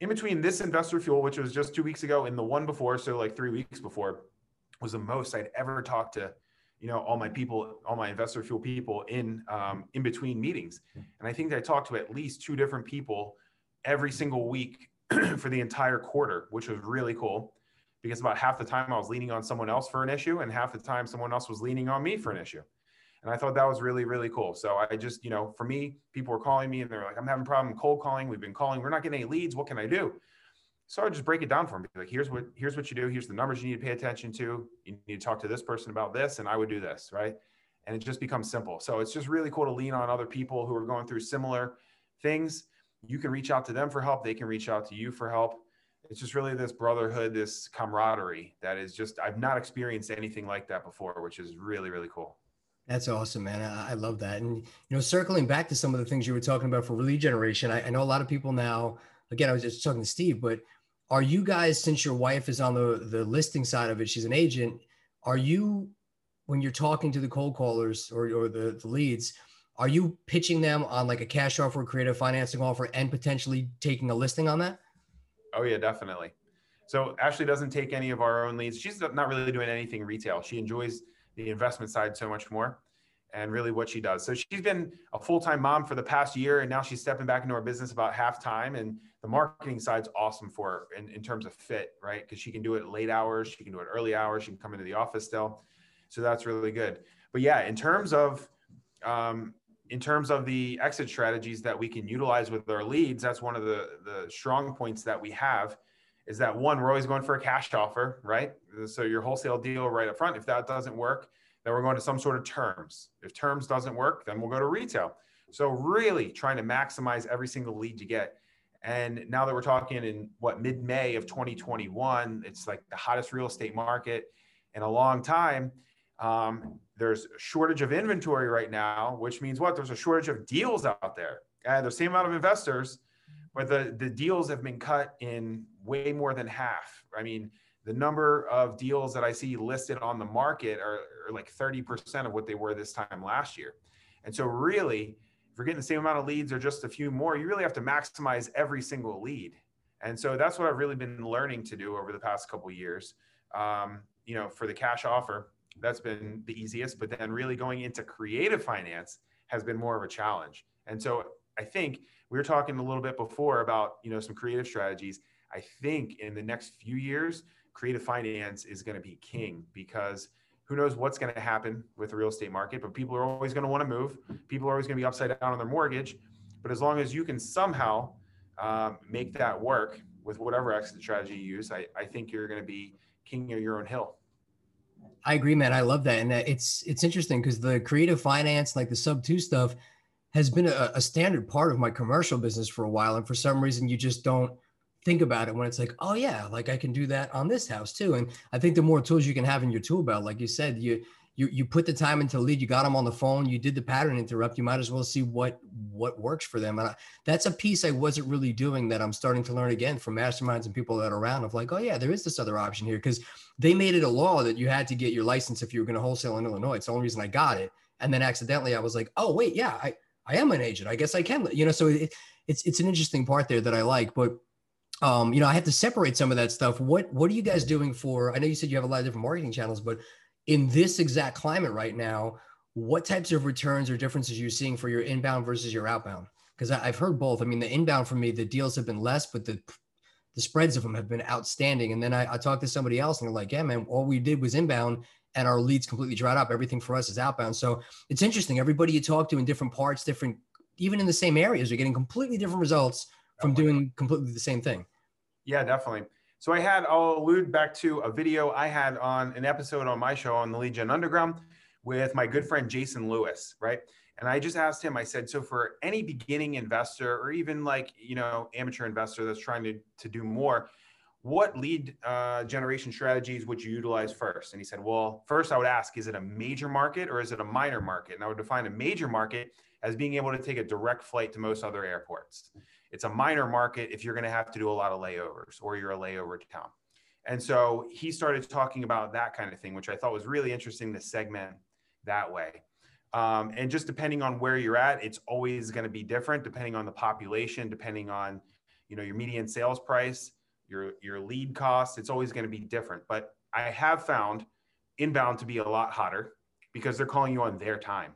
S2: In between this investor fuel, which was just two weeks ago, and the one before, so like three weeks before, was the most I'd ever talked to, you know, all my people, all my investor fuel people in um, in between meetings. And I think I talked to at least two different people every single week for the entire quarter, which was really cool because about half the time I was leaning on someone else for an issue and half the time someone else was leaning on me for an issue. And I thought that was really, really cool. So I just, you know, for me, people were calling me and they're like, I'm having a problem cold calling. We've been calling. We're not getting any leads. What can I do? So I just break it down for. Be like, here's what, here's what you do. Here's the numbers you need to pay attention to. You need to talk to this person about this. And I would do this. Right. And it just becomes simple. So it's just really cool to lean on other people who are going through similar things. You can reach out to them for help. They can reach out to you for help. It's just really this brotherhood, this camaraderie that is just, I've not experienced anything like that before, which is really, really cool.
S3: That's awesome, man. I, I, love that. And, you know, circling back to some of the things you were talking about for lead generation, I, I, know a lot of people now, again, I was just talking to Steve, but are you guys, since your wife is on the, the listing side of it, she's an agent, are you, when you're talking to the cold callers or, or the, the leads, are you pitching them on like a cash offer, creative financing offer, and potentially taking a listing on that?
S2: Oh, yeah, definitely. So Ashley doesn't take any of our own leads. She's not really doing anything retail. She enjoys the investment side so much more and really what she does. So she's been a full-time mom for the past year and now she's stepping back into our business about half time and the marketing side's awesome for her in, in terms of fit, right? Because she can do it late hours, she can do it early hours, she can come into the office still. So that's really good. But yeah, in terms of um, in terms of the exit strategies that we can utilize with our leads, that's one of the the strong points that we have is that one, we're always going for a cash offer, right? So your wholesale deal right up front. If that doesn't work, then we're going to some sort of terms. If terms doesn't work, then we'll go to retail. So really trying to maximize every single lead you get. And now that we're talking in what mid-May of 2021, it's like the hottest real estate market in a long time. Um, there's a shortage of inventory right now, which means what? There's a shortage of deals out there. And the same amount of investors, but the, the deals have been cut in way more than half. I mean, the number of deals that I see listed on the market are, are like 30% of what they were this time last year. And so, really, if you're getting the same amount of leads or just a few more, you really have to maximize every single lead. And so that's what I've really been learning to do over the past couple years. Um, you know, for the cash offer, that's been the easiest. But then really going into creative finance has been more of a challenge. And so I think we were talking a little bit before about you know some creative strategies. I think in the next few years, creative finance is going to be king because who knows what's going to happen with the real estate market, but people are always going to want to move. People are always going to be upside down on their mortgage. But as long as you can somehow um, make that work with whatever exit strategy you use, I, I think you're going to be king of your own hill.
S3: I agree, man. I love that, and it's it's interesting because the creative finance, like the sub two stuff, has been a, a standard part of my commercial business for a while, and for some reason, you just don't think about it when it's like, oh yeah, like I can do that on this house too. And I think the more tools you can have in your tool belt, like you said, you you you put the time into lead, you got them on the phone, you did the pattern interrupt, you might as well see what what works for them. And I, that's a piece I wasn't really doing that I'm starting to learn again from masterminds and people that are around of like, oh yeah, there is this other option here because they made it a law that you had to get your license if you were going to wholesale in Illinois. It's the only reason I got it. And then accidentally I was like, oh wait, yeah, I I am an agent. I guess I can, you know. So it, it's it's an interesting part there that I like, but um, you know, I have to separate some of that stuff. What what are you guys doing for? I know you said you have a lot of different marketing channels, but in this exact climate right now, what types of returns or differences are you seeing for your inbound versus your outbound? Because I've heard both. I mean, the inbound for me, the deals have been less, but the the spreads of them have been outstanding. And then I, I talked to somebody else and they're like, yeah, man, all we did was inbound and our leads completely dried up. Everything for us is outbound. So it's interesting. Everybody you talk to in different parts, different, even in the same areas, are getting completely different results from doing completely the same thing.
S2: Yeah, definitely. So I had, I'll allude back to a video I had on an episode on my show on the Lead Gen Underground with my good friend Jason Lewis, right? And I just asked him, I said, so for any beginning investor or even like, you know, amateur investor that's trying to, to do more, what lead uh, generation strategies would you utilize first? And he said, well, first I would ask, is it a major market or is it a minor market? And I would define a major market as being able to take a direct flight to most other airports. It's a minor market if you're going to have to do a lot of layovers or you're a layover town. And so he started talking about that kind of thing, which I thought was really interesting to segment that way. Um, and just depending on where you're at, it's always going to be different depending on the population, depending on you know your median sales price, your your lead cost. It's always going to be different. But I have found inbound to be a lot hotter because they're calling you on their time.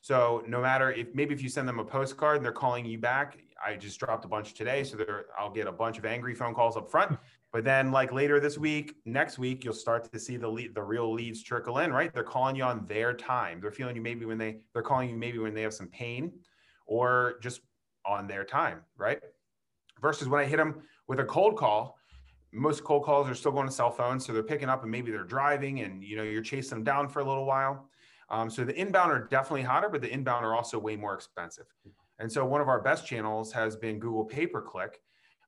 S2: So no matter if maybe if you send them a postcard and they're calling you back, I just dropped a bunch today, so there I'll get a bunch of angry phone calls up front. But then, like later this week, next week, you'll start to see the lead, the real leads trickle in. Right? They're calling you on their time. They're feeling you maybe when they they're calling you maybe when they have some pain, or just on their time. Right? Versus when I hit them with a cold call, most cold calls are still going to cell phones, so they're picking up and maybe they're driving, and you know you're chasing them down for a little while. Um, so the inbound are definitely hotter, but the inbound are also way more expensive. And so one of our best channels has been Google pay per click.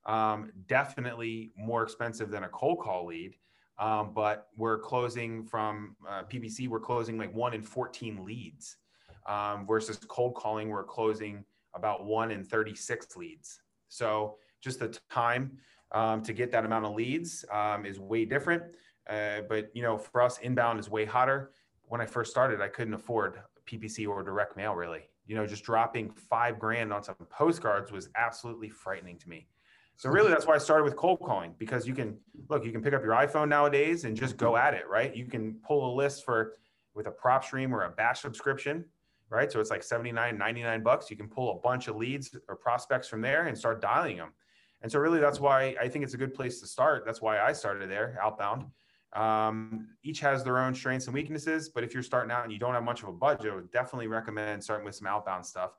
S2: Um, definitely more expensive than a cold call lead. Um, but we're closing from uh, PPC, we're closing like one in 14 leads um, versus cold calling, we're closing about one in 36 leads. So just the time um, to get that amount of leads um, is way different. Uh, but you know, for us, inbound is way hotter. When I first started, I couldn't afford PPC or direct mail really you know, just dropping five grand on some postcards was absolutely frightening to me. So hmm. really, that's why I started with cold calling because you can look, you can pick up your iPhone nowadays and just go at it, right? You can pull a list for with a PropStream or a batch subscription, right? So it's like 79, 99 bucks. You can pull a bunch of leads or prospects from there and start dialing them. And so really, that's why I think it's a good place to start. That's why I started there, outbound. Um, each has their own strengths and weaknesses, but if you're starting out and you don't have much of a budget, I would definitely recommend starting with some outbound stuff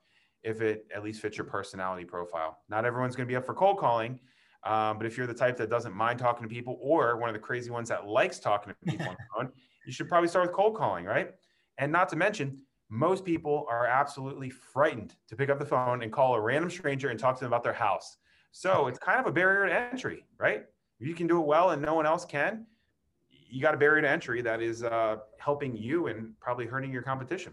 S2: if it at least fits your personality profile. Not everyone's going to be up for cold calling, um, but if you're the type that doesn't mind talking to people or one of the crazy ones that likes talking to people on the phone, you should probably start with cold calling, right? And not to mention, most people are absolutely frightened to pick up the phone and call a random stranger and talk to them about their house. So it's kind of a barrier to entry, right? If you can do it well and no one else can, you got a barrier to entry that is uh, helping you and probably hurting your competition.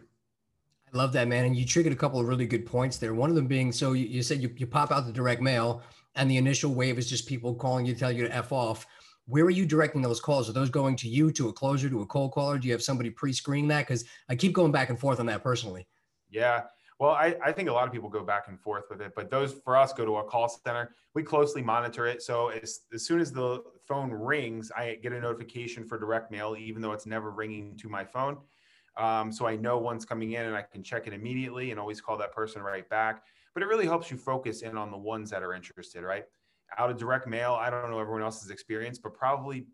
S1: I love that, man. And you triggered a couple of really good points there. One of them being so you, you said you, you pop out the direct mail, and the initial wave is just people calling you, to tell you to F off. Where are you directing those calls? Are those going to you, to a closer, to a cold caller? Do you have somebody pre screening that? Because I keep going back and forth on that personally.
S2: Yeah. Well, I, I think a lot of people go back and forth with it, but those for us go to a call center. We closely monitor it. So as, as soon as the phone rings, I get a notification for direct mail, even though it's never ringing to my phone. Um, so I know one's coming in and I can check it immediately and always call that person right back. But it really helps you focus in on the ones that are interested, right? Out of direct mail, I don't know everyone else's experience, but probably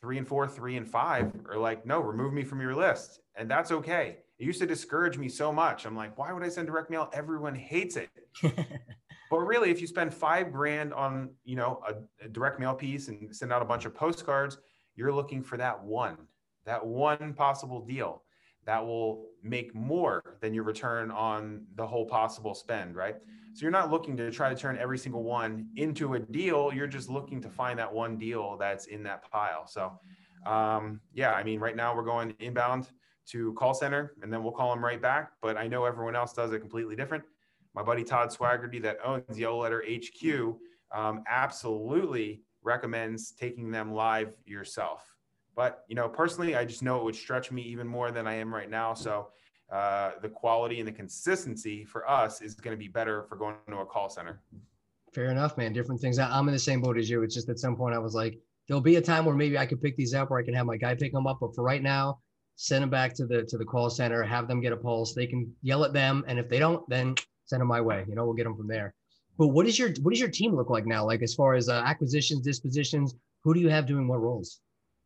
S2: three and four, three and five are like, no, remove me from your list. And that's okay. It used to discourage me so much. I'm like, why would I send direct mail? Everyone hates it. but really, if you spend five grand on, you know, a, a direct mail piece and send out a bunch of postcards, you're looking for that one, that one possible deal that will make more than your return on the whole possible spend, right? So you're not looking to try to turn every single one into a deal. You're just looking to find that one deal that's in that pile. So, um, yeah, I mean, right now we're going inbound to call center and then we'll call them right back. But I know everyone else does it completely different. My buddy Todd Swaggerty that owns Yellow Letter HQ um, absolutely recommends taking them live yourself. But you know, personally, I just know it would stretch me even more than I am right now. So uh, the quality and the consistency for us is going to be better for going to a call center.
S3: Fair enough, man. Different things. I'm in the same boat as you. It's just at some point I was like, there'll be a time where maybe I could pick these up or I can have my guy pick them up. But for right now, send them back to the to the call center, have them get a pulse. They can yell at them, and if they don't, then send them my way. You know, we'll get them from there. But what is your what does your team look like now? Like as far as uh, acquisitions, dispositions, who do you have doing what roles?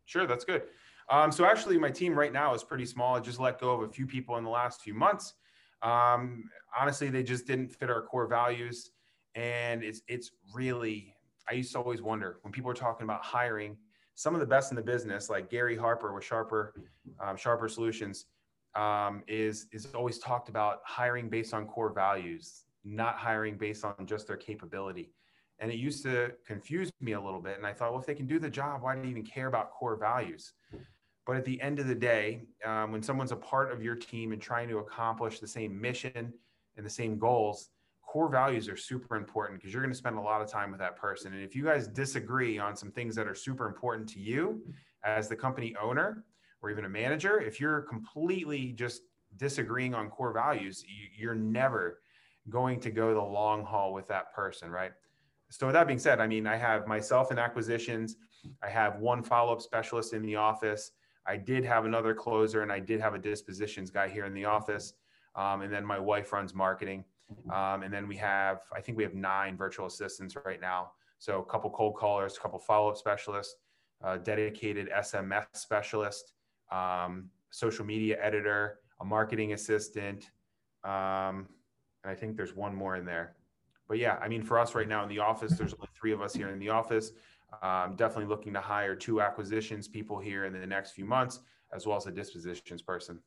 S2: Sure, that's good. Um, so actually, my team right now is pretty small. I just let go of a few people in the last few months. Um, honestly, they just didn't fit our core values, and it's it's really. I used to always wonder when people are talking about hiring some of the best in the business, like Gary Harper with Sharper um, Sharper Solutions, um, is is always talked about hiring based on core values, not hiring based on just their capability. And it used to confuse me a little bit. And I thought, well, if they can do the job, why do you even care about core values? But at the end of the day, um, when someone's a part of your team and trying to accomplish the same mission and the same goals, core values are super important because you're going to spend a lot of time with that person. And if you guys disagree on some things that are super important to you as the company owner or even a manager, if you're completely just disagreeing on core values, you're never going to go the long haul with that person, right? So with that being said, I mean, I have myself in acquisitions. I have one follow-up specialist in the office. I did have another closer and I did have a dispositions guy here in the office. Um, and then my wife runs marketing. Um, and then we have, I think we have nine virtual assistants right now. So a couple cold callers, a couple follow-up specialists, a dedicated SMS specialist, um, social media editor, a marketing assistant, um, and I think there's one more in there. But yeah, I mean, for us right now in the office, there's only three of us here in the office. Um, definitely looking to hire two acquisitions people here in the next few months, as well as a dispositions person.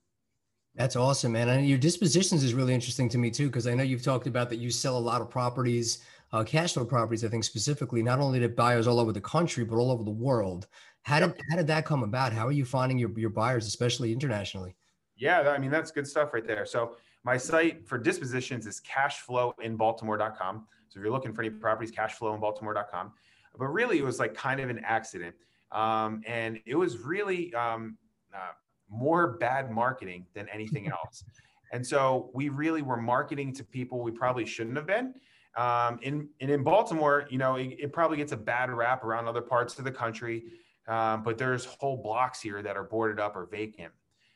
S3: That's awesome, man. And your dispositions is really interesting to me too, because I know you've talked about that you sell a lot of properties, uh, cash flow properties, I think specifically, not only to buyers all over the country, but all over the world. How did how did that come about? How are you finding your, your buyers, especially internationally?
S2: Yeah, I mean, that's good stuff right there. So my site for dispositions is cashflowinbaltimore.com. So if you're looking for any properties, cashflowinbaltimore.com. But really, it was like kind of an accident. Um, and it was really um, uh, more bad marketing than anything else. And so we really were marketing to people we probably shouldn't have been. Um, in, and in Baltimore, you know, it, it, probably gets a bad rap around other parts of the country, um, but there's whole blocks here that are boarded up or vacant.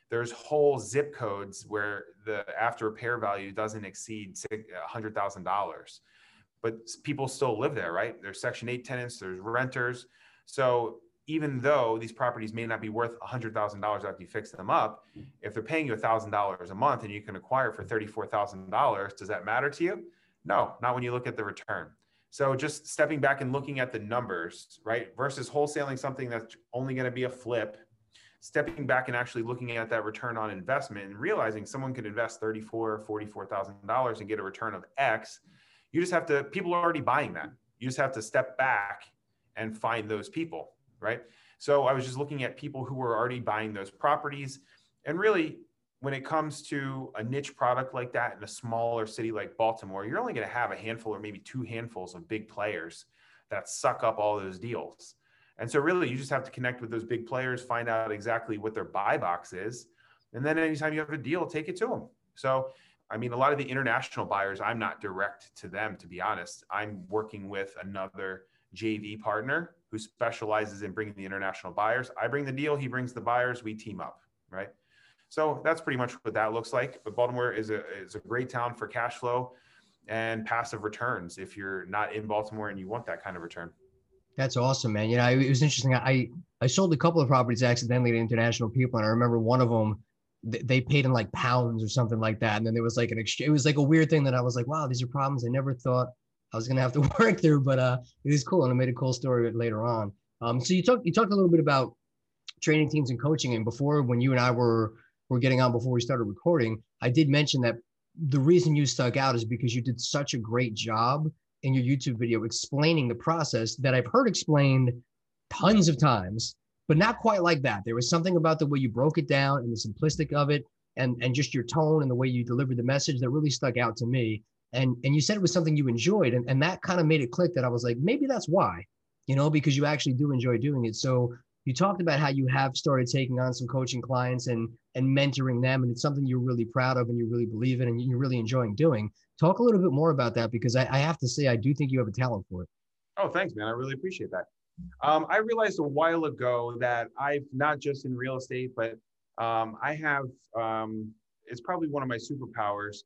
S2: There's whole zip codes where the after repair value doesn't exceed $100,000, but people still live there, right? There's Section 8 tenants, there's renters. So even though these properties may not be worth $100,000 after you fix them up, if they're paying you $1,000 a month and you can acquire for $34,000, does that matter to you? No, not when you look at the return. So just stepping back and looking at the numbers, right, versus wholesaling something that's only going to be a flip, stepping back and actually looking at that return on investment and realizing someone could invest $34,000, $44,000 and get a return of X. You just have to, people are already buying that. You just have to step back and find those people right? So I was just looking at people who were already buying those properties. And really, when it comes to a niche product like that in a smaller city like Baltimore, you're only going to have a handful or maybe two handfuls of big players that suck up all those deals. And so, really, you just have to connect with those big players, find out exactly what their buy box is. And then, anytime you have a deal, take it to them. So, I mean, a lot of the international buyers, I'm not direct to them, to be honest. I'm working with another JV partner who specializes in bringing the international buyers. I bring the deal, he brings the buyers, we team up, right? So that's pretty much what that looks like. But Baltimore is a, is a great town for cash flow and passive returns if you're not in Baltimore and you want that kind of return.
S3: That's awesome, man. You know, it was interesting. I I sold a couple of properties accidentally to international people, and I remember one of them they paid in like pounds or something like that, and then there was like an exchange. It was like a weird thing that I was like, wow, these are problems I never thought I was gonna have to work through, but uh, it is cool, and I made a cool story later on. Um, so you talked you talked a little bit about training teams and coaching, and before when you and I were were getting on before we started recording, I did mention that the reason you stuck out is because you did such a great job in your YouTube video explaining the process that I've heard explained tons of times, but not quite like that. There was something about the way you broke it down and the simplistic of it and, and just your tone and the way you delivered the message that really stuck out to me and and you said it was something you enjoyed and, and that kind of made it click that i was like maybe that's why you know because you actually do enjoy doing it. So you talked about how you have started taking on some coaching clients and and mentoring them and it's something you're really proud of and you really believe in and you're really enjoying doing. Talk a little bit more about that because i, I have to say i do think you have a talent for it.
S2: Oh thanks man. I really appreciate that. Um, i realized a while ago that i've not just in real estate but um, i have um, it's probably one of my superpowers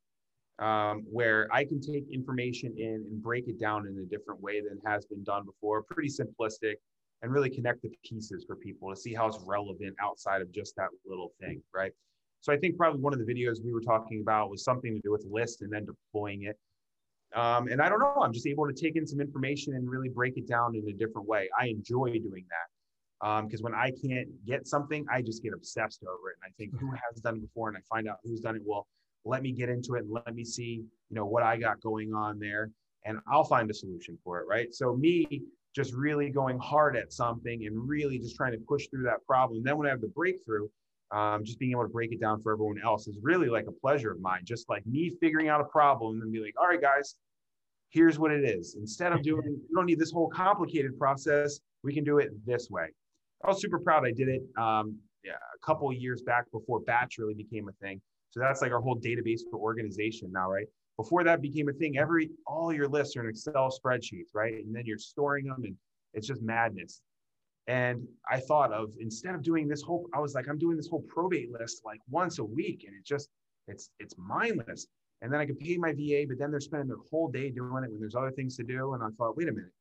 S2: um, where I can take information in and break it down in a different way than has been done before, pretty simplistic, and really connect the pieces for people to see how it's relevant outside of just that little thing, right? So I think probably one of the videos we were talking about was something to do with list and then deploying it. Um, and I don't know, I'm just able to take in some information and really break it down in a different way. I enjoy doing that because um, when I can't get something, I just get obsessed over it. And I think who has done it before, and I find out who's done it well let me get into it and let me see you know what i got going on there and i'll find a solution for it right? So me just really going hard at something and really just trying to push through that problem. Then when i have the breakthrough um, just being able to break it down for everyone else is really like a pleasure of mine. Just like me figuring out a problem and be like all right guys here's what it is. Instead of doing you don't need this whole complicated process. We can do it this way. I was super proud i did it um, yeah, a couple years back before batch really became a thing so that's like our whole database for organization now, right? Before that became a thing, every all your lists are in Excel spreadsheets, right? And then you're storing them, and it's just madness. And I thought of instead of doing this whole, I was like, I'm doing this whole probate list like once a week, and it just it's it's mindless. And then I could pay my VA, but then they're spending their whole day doing it when there's other things to do. And I thought, wait a minute,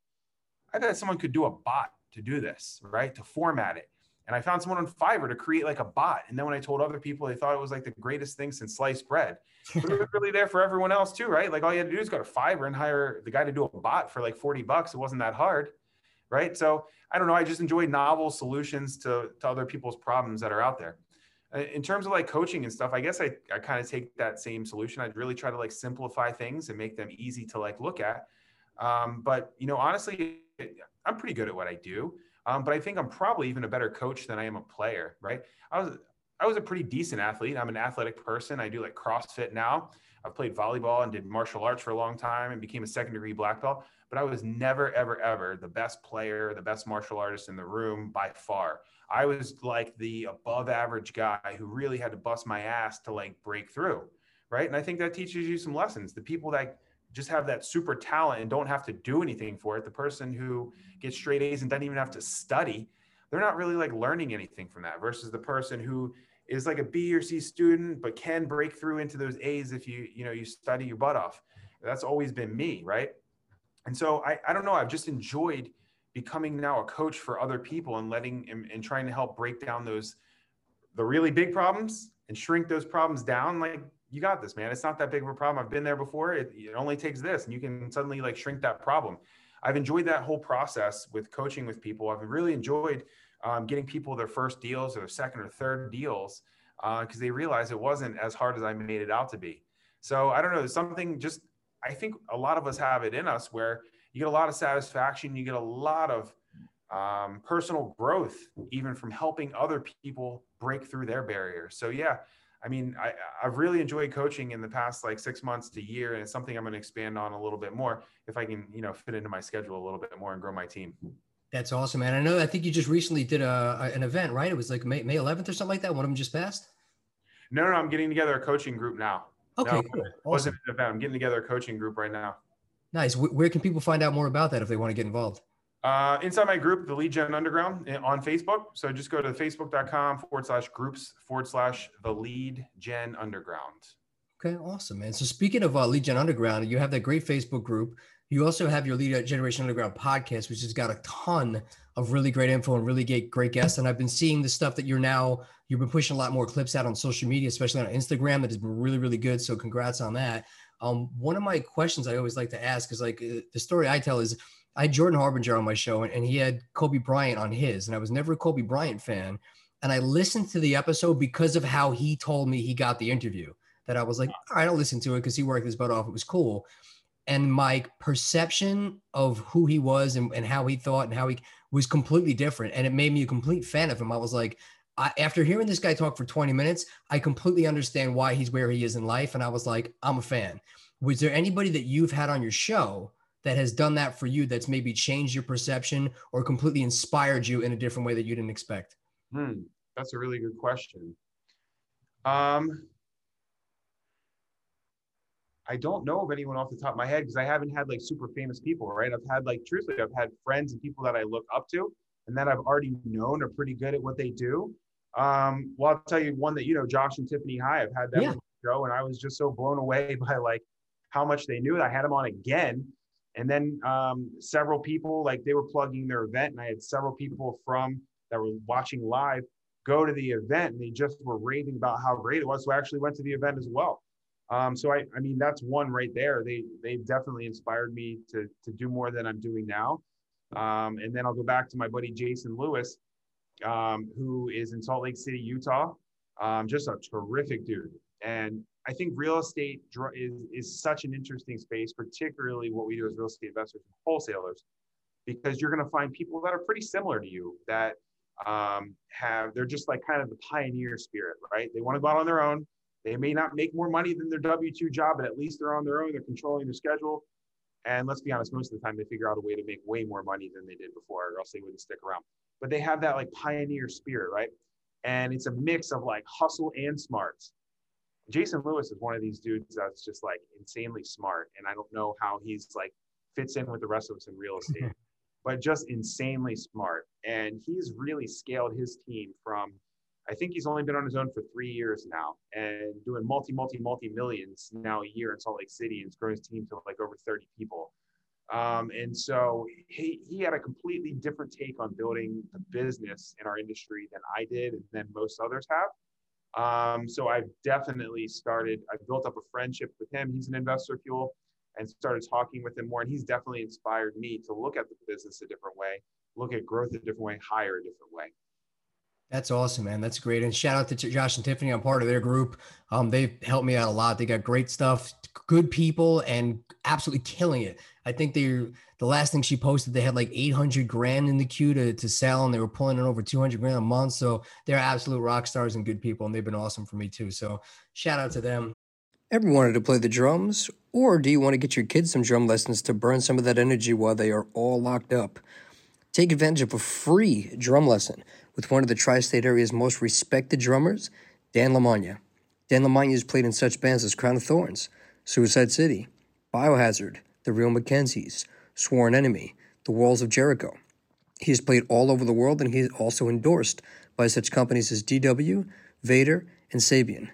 S2: I thought someone could do a bot to do this, right? To format it. And I found someone on Fiverr to create like a bot. And then when I told other people, they thought it was like the greatest thing since sliced bread. But it was really there for everyone else too, right? Like all you had to do is go to Fiverr and hire the guy to do a bot for like 40 bucks. It wasn't that hard, right? So I don't know. I just enjoy novel solutions to, to other people's problems that are out there. Uh, in terms of like coaching and stuff, I guess I, I kind of take that same solution. I'd really try to like simplify things and make them easy to like look at. Um, but you know, honestly, I'm pretty good at what I do. Um, but I think I'm probably even a better coach than I am a player, right? I was I was a pretty decent athlete. I'm an athletic person. I do like CrossFit now. I've played volleyball and did martial arts for a long time and became a second degree black belt. But I was never, ever, ever the best player, the best martial artist in the room by far. I was like the above average guy who really had to bust my ass to like break through. Right. And I think that teaches you some lessons. The people that just have that super talent and don't have to do anything for it. The person who gets straight A's and doesn't even have to study, they're not really like learning anything from that versus the person who is like a B or C student, but can break through into those A's if you, you know, you study your butt off. That's always been me. Right. And so I, I don't know. I've just enjoyed becoming now a coach for other people and letting and, and trying to help break down those, the really big problems and shrink those problems down. Like you got this, man. It's not that big of a problem. I've been there before. It, it only takes this, and you can suddenly like shrink that problem. I've enjoyed that whole process with coaching with people. I've really enjoyed um, getting people their first deals or their second or third deals because uh, they realize it wasn't as hard as I made it out to be. So I don't know, There's something just I think a lot of us have it in us where you get a lot of satisfaction, you get a lot of um, personal growth, even from helping other people break through their barriers. So yeah, I mean, I, I've really enjoyed coaching in the past like six months to year, and it's something I'm going to expand on a little bit more if I can, you know, fit into my schedule a little bit more and grow my team.
S3: That's awesome, man. I know. I think you just recently did a, an event, right? It was like May, May 11th or something like that. One of them just passed.
S2: No, no, I'm getting together a coaching group now.
S3: Okay, no,
S2: cool. Awesome. wasn't an event. I'm getting together a coaching group right now.
S3: Nice. Where can people find out more about that if they want to get involved?
S2: Uh, inside my group, the Lead Gen Underground eh, on Facebook. So just go to facebook.com forward slash groups forward slash the Lead Gen Underground.
S3: Okay, awesome, man. So speaking of uh, Lead Gen Underground, you have that great Facebook group. You also have your Lead Generation Underground podcast, which has got a ton of really great info and really great, great guests. And I've been seeing the stuff that you're now, you've been pushing a lot more clips out on social media, especially on Instagram, that has been really, really good. So congrats on that. Um, one of my questions I always like to ask is like uh, the story I tell is I had Jordan Harbinger on my show and, and he had Kobe Bryant on his, and I was never a Kobe Bryant fan. And I listened to the episode because of how he told me he got the interview. That I was like, right, I'll listen to it because he worked his butt off. It was cool. And my perception of who he was and, and how he thought and how he was completely different. And it made me a complete fan of him. I was like, I, after hearing this guy talk for 20 minutes, I completely understand why he's where he is in life. And I was like, I'm a fan. Was there anybody that you've had on your show that has done that for you that's maybe changed your perception or completely inspired you in a different way that you didn't expect?
S2: Hmm, that's a really good question. Um, I don't know of anyone off the top of my head because I haven't had like super famous people, right? I've had like truthfully, I've had friends and people that I look up to and that I've already known are pretty good at what they do. Um, well, I'll tell you one that you know, Josh and Tiffany High. I've had them yeah. show, and I was just so blown away by like how much they knew. I had them on again, and then um, several people, like they were plugging their event, and I had several people from that were watching live go to the event, and they just were raving about how great it was. So I actually went to the event as well. Um, so I, I mean, that's one right there. They they definitely inspired me to to do more than I'm doing now. Um, and then I'll go back to my buddy Jason Lewis, um, who is in Salt Lake City, Utah. Um, just a terrific dude. And I think real estate is, is such an interesting space, particularly what we do as real estate investors and wholesalers, because you're going to find people that are pretty similar to you that um, have, they're just like kind of the pioneer spirit, right? They want to go out on their own. They may not make more money than their W 2 job, but at least they're on their own. They're controlling their schedule. And let's be honest, most of the time they figure out a way to make way more money than they did before, or else they wouldn't stick around. But they have that like pioneer spirit, right? And it's a mix of like hustle and smarts. Jason Lewis is one of these dudes that's just like insanely smart. And I don't know how he's like fits in with the rest of us in real estate, but just insanely smart. And he's really scaled his team from I think he's only been on his own for three years now and doing multi, multi, multi millions now a year in Salt Lake City and he's grown his team to like over 30 people. Um, and so he, he had a completely different take on building the business in our industry than I did and than most others have. Um, so I've definitely started, I've built up a friendship with him. He's an investor fuel and started talking with him more. And he's definitely inspired me to look at the business a different way, look at growth a different way, hire a different way.
S3: That's awesome, man. That's great. And shout out to Josh and Tiffany. I'm part of their group. Um, they've helped me out a lot. They got great stuff, good people, and absolutely killing it. I think they the last thing she posted, they had like 800 grand in the queue to, to sell, and they were pulling in over 200 grand a month. So they're absolute rock stars and good people, and they've been awesome for me too. So shout out to them.
S4: Ever wanted to play the drums? Or do you want to get your kids some drum lessons to burn some of that energy while they are all locked up? Take advantage of a free drum lesson with one of the tri state area's most respected drummers, Dan Lamagna. Dan Lamagna has played in such bands as Crown of Thorns, Suicide City, Biohazard, The Real McKenzies, Sworn Enemy, The Walls of Jericho. He has played all over the world and he is also endorsed by such companies as DW, Vater, and Sabian.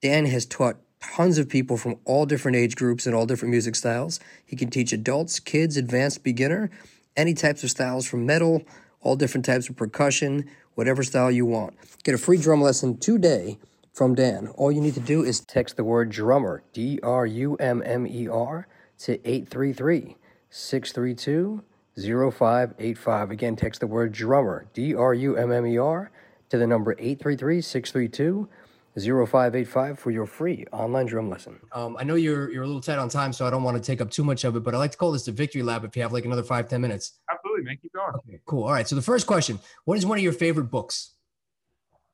S4: Dan has taught tons of people from all different age groups and all different music styles. He can teach adults, kids, advanced, beginner, any types of styles from metal, all different types of percussion, whatever style you want. Get a free drum lesson today from Dan. All you need to do is text the word drummer, D R U M M E R, to 833 632 0585. Again, text the word drummer, D R U M M E R, to the number 833 632 0585 for your free online drum lesson.
S3: Um, I know you're you're a little tight on time, so I don't want to take up too much of it, but I like to call this the victory lab if you have like another five ten minutes.
S2: Absolutely, man. Keep going.
S3: Okay, cool. All right. So the first question: What is one of your favorite books?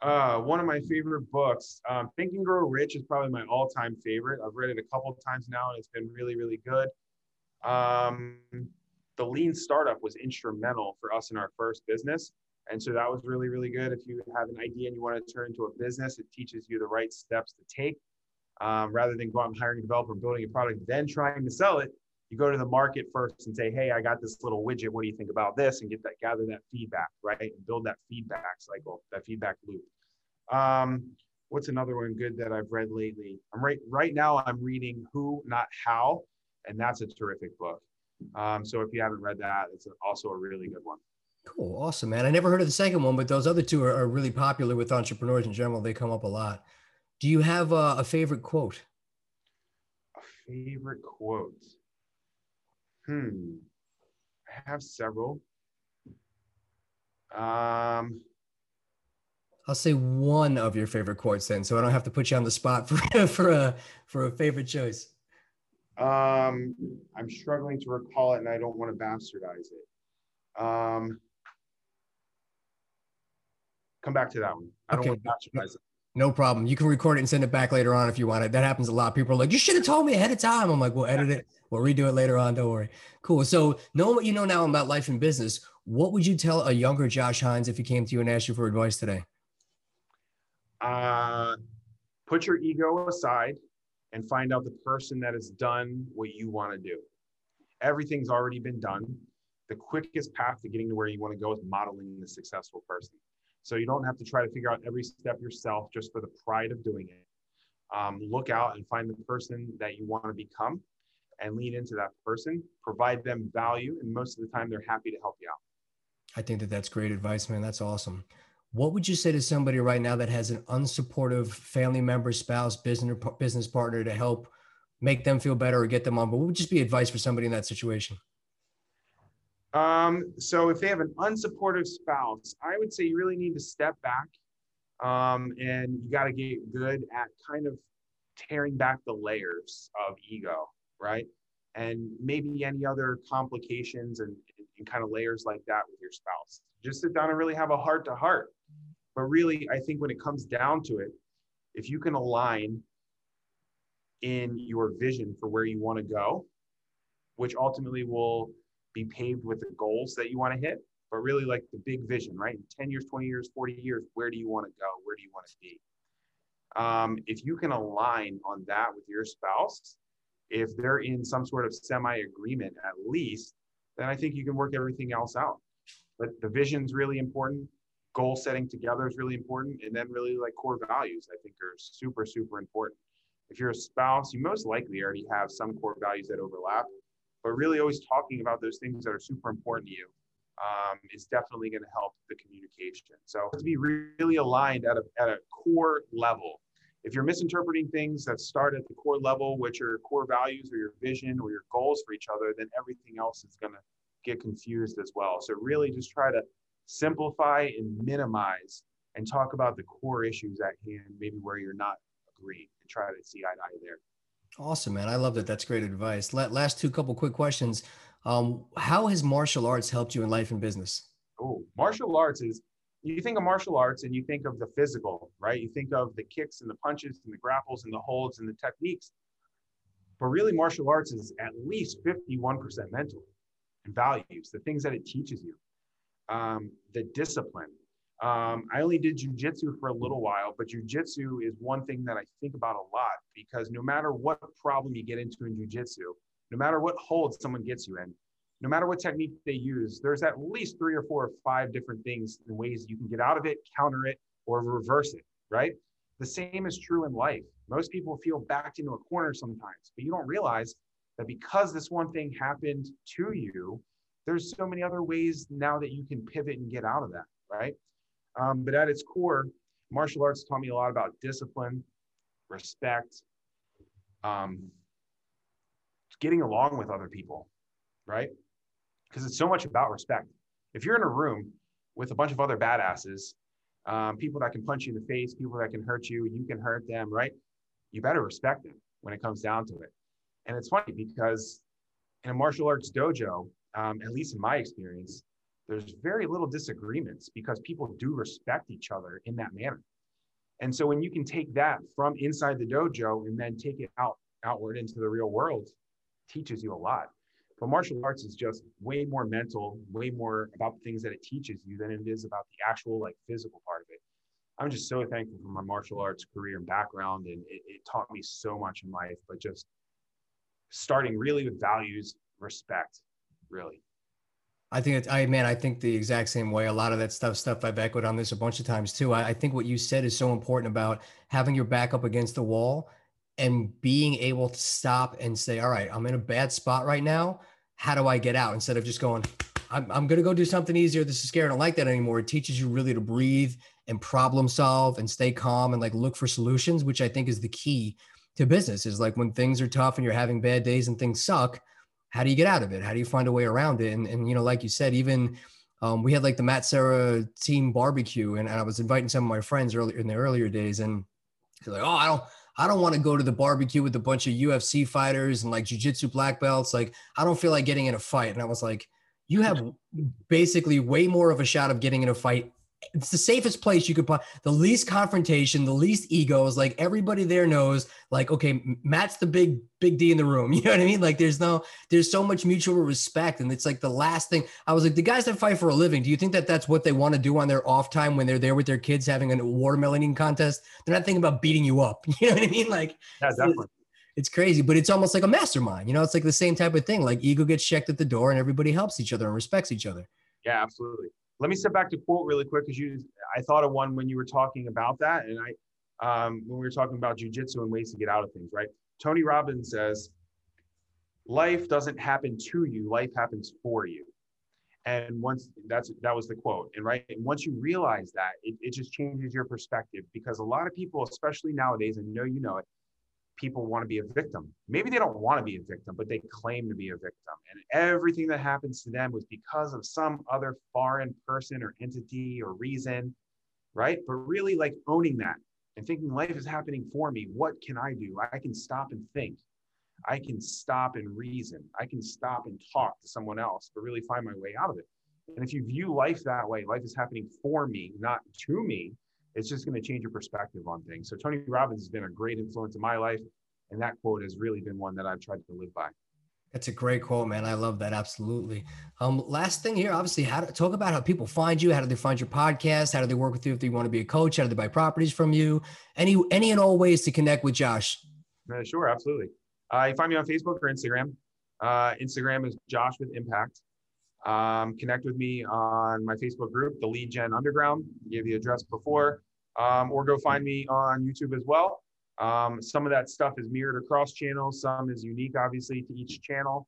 S2: Uh, one of my favorite books, um, Think and Grow Rich, is probably my all-time favorite. I've read it a couple of times now, and it's been really, really good. Um, the Lean Startup was instrumental for us in our first business. And so that was really, really good. If you have an idea and you want to turn into a business, it teaches you the right steps to take. Um, rather than go out and hiring a developer, building a product, then trying to sell it, you go to the market first and say, "Hey, I got this little widget. What do you think about this?" And get that, gather that feedback, right? And build that feedback cycle, that feedback loop. Um, what's another one good that I've read lately? I'm right right now. I'm reading Who, Not How, and that's a terrific book. Um, so if you haven't read that, it's also a really good one.
S3: Cool. Awesome, man. I never heard of the second one, but those other two are, are really popular with entrepreneurs in general. They come up a lot. Do you have a, a favorite quote?
S2: A favorite quote? Hmm. I have several. Um,
S3: I'll say one of your favorite quotes then, so I don't have to put you on the spot for for a for a favorite choice.
S2: Um, I'm struggling to recall it, and I don't want to bastardize it. Um, come back to that one. I don't okay. want to bastardize it.
S3: No problem. You can record it and send it back later on if you want it. That happens a lot. People are like, you should have told me ahead of time. I'm like, we'll edit it. We'll redo it later on. Don't worry. Cool. So knowing what you know now about life and business, what would you tell a younger Josh Hines if he came to you and asked you for advice today?
S2: Uh, put your ego aside and find out the person that has done what you want to do. Everything's already been done. The quickest path to getting to where you want to go is modeling the successful person. So you don't have to try to figure out every step yourself just for the pride of doing it. Um, look out and find the person that you want to become and lean into that person, provide them value, and most of the time they're happy to help you out.
S3: I think that that's great advice, man. That's awesome. What would you say to somebody right now that has an unsupportive family member, spouse, business business partner to help make them feel better or get them on? But what would just be advice for somebody in that situation?
S2: Um, so if they have an unsupportive spouse, I would say you really need to step back um, and you got to get good at kind of tearing back the layers of ego, right? And maybe any other complications and, and kind of layers like that with your spouse. Just sit down and really have a heart to heart. But really, I think when it comes down to it, if you can align in your vision for where you want to go, which ultimately will be paved with the goals that you want to hit, but really like the big vision, right? 10 years, 20 years, 40 years, where do you want to go? Where do you want to be? Um, if you can align on that with your spouse, if they're in some sort of semi agreement at least, then I think you can work everything else out. But the vision's really important. Goal setting together is really important. And then really like core values, I think are super, super important. If you're a spouse, you most likely already have some core values that overlap, but really always talking about those things that are super important to you um, is definitely going to help the communication. So to be really aligned at a, at a core level. If you're misinterpreting things that start at the core level, which are core values or your vision or your goals for each other, then everything else is going to get confused as well. So really just try to simplify and minimize and talk about the core issues at hand, maybe where you're not agreeing and try to see eye to eye there.
S3: Awesome, man. I love that. That's great advice. Last two couple quick questions. Um, how has martial arts helped you in life and business?
S2: Oh, martial arts is you think of martial arts and you think of the physical, right? You think of the kicks and the punches and the grapples and the holds and the techniques. But really, martial arts is at least 51% mental and values, the things that it teaches you, um, the discipline. Um, I only did jujitsu for a little while, but jujitsu is one thing that I think about a lot because no matter what problem you get into in jujitsu, no matter what hold someone gets you in, no matter what technique they use, there's at least three or four or five different things and ways you can get out of it, counter it, or reverse it, right? The same is true in life. Most people feel backed into a corner sometimes, but you don't realize that because this one thing happened to you, there's so many other ways now that you can pivot and get out of that, right? Um, but at its core, martial arts taught me a lot about discipline, respect, um, getting along with other people, right? Because it's so much about respect. If you're in a room with a bunch of other badasses, um, people that can punch you in the face, people that can hurt you, you can hurt them, right? You better respect them when it comes down to it. And it's funny because in a martial arts dojo, um, at least in my experience, there's very little disagreements because people do respect each other in that manner. And so when you can take that from inside the dojo and then take it out outward into the real world, teaches you a lot. But martial arts is just way more mental, way more about the things that it teaches you than it is about the actual like physical part of it. I'm just so thankful for my martial arts career and background, and it, it taught me so much in life. But just starting really with values, respect, really.
S3: I think it's, I man, I think the exact same way. A lot of that stuff, stuff I've echoed on this a bunch of times too. I, I think what you said is so important about having your back up against the wall and being able to stop and say, all right, I'm in a bad spot right now. How do I get out? Instead of just going, I'm, I'm going to go do something easier. This is scary. I don't like that anymore. It teaches you really to breathe and problem solve and stay calm and like look for solutions, which I think is the key to business is like when things are tough and you're having bad days and things suck, how do you get out of it? How do you find a way around it? And, and you know, like you said, even um, we had like the Matt Serra team barbecue, and, and I was inviting some of my friends earlier in the earlier days, and like, oh, I don't, I don't want to go to the barbecue with a bunch of UFC fighters and like jujitsu black belts. Like, I don't feel like getting in a fight. And I was like, you have basically way more of a shot of getting in a fight it's the safest place you could put the least confrontation, the least egos. Like everybody there knows, like, okay, Matt's the big, big D in the room. You know what I mean? Like there's no, there's so much mutual respect. And it's like the last thing I was like, the guys that fight for a living, do you think that that's what they want to do on their off time when they're there with their kids having a watermelon eating contest? They're not thinking about beating you up. You know what I mean? Like,
S2: yeah, definitely.
S3: It's crazy, but it's almost like a mastermind. You know, it's like the same type of thing. Like ego gets checked at the door and everybody helps each other and respects each other.
S2: Yeah, absolutely. Let me step back to quote really quick because you, I thought of one when you were talking about that, and I, um, when we were talking about jujitsu and ways to get out of things, right? Tony Robbins says, "Life doesn't happen to you; life happens for you." And once that's that was the quote, and right, and once you realize that, it, it just changes your perspective because a lot of people, especially nowadays, and know you know it, people want to be a victim. Maybe they don't want to be a victim, but they claim to be a victim. And everything that happens to them was because of some other foreign person or entity or reason, right? But really, like owning that and thinking life is happening for me. What can I do? I can stop and think. I can stop and reason. I can stop and talk to someone else, but really find my way out of it. And if you view life that way, life is happening for me, not to me, it's just going to change your perspective on things. So Tony Robbins has been a great influence in my life, and that quote has really been one that I've tried to live by.
S3: That's a great quote, man. I love that. Absolutely. Um, last thing here, obviously, how to talk about how people find you. How do they find your podcast? How do they work with you if they want to be a coach? How do they buy properties from you? Any, any and all ways to connect with Josh.
S2: Uh, sure, absolutely. Uh, you find me on Facebook or Instagram. Uh, Instagram is Josh with Impact. Um, connect with me on my Facebook group, the Lead Gen Underground. Gave the address before, um, or go find me on YouTube as well. Um, some of that stuff is mirrored across channels. Some is unique, obviously, to each channel.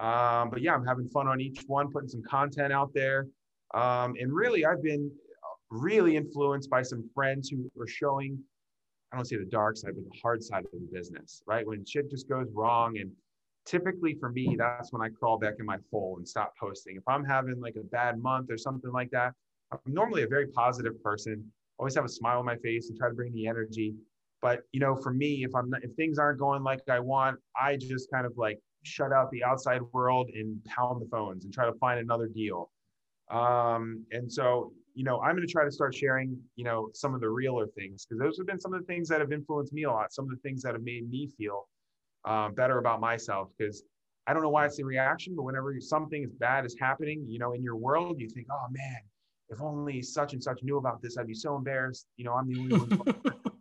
S2: Um, but yeah, I'm having fun on each one, putting some content out there. Um, and really, I've been really influenced by some friends who are showing, I don't say the dark side, but the hard side of the business, right? When shit just goes wrong. And typically for me, that's when I crawl back in my hole and stop posting. If I'm having like a bad month or something like that, I'm normally a very positive person, always have a smile on my face and try to bring the energy. But you know, for me, if I'm not, if things aren't going like I want, I just kind of like shut out the outside world and pound the phones and try to find another deal. Um, and so, you know, I'm going to try to start sharing, you know, some of the realer things because those have been some of the things that have influenced me a lot. Some of the things that have made me feel um, better about myself because I don't know why it's the reaction, but whenever something as bad is happening, you know, in your world, you think, oh man, if only such and such knew about this, I'd be so embarrassed. You know, I'm the only one.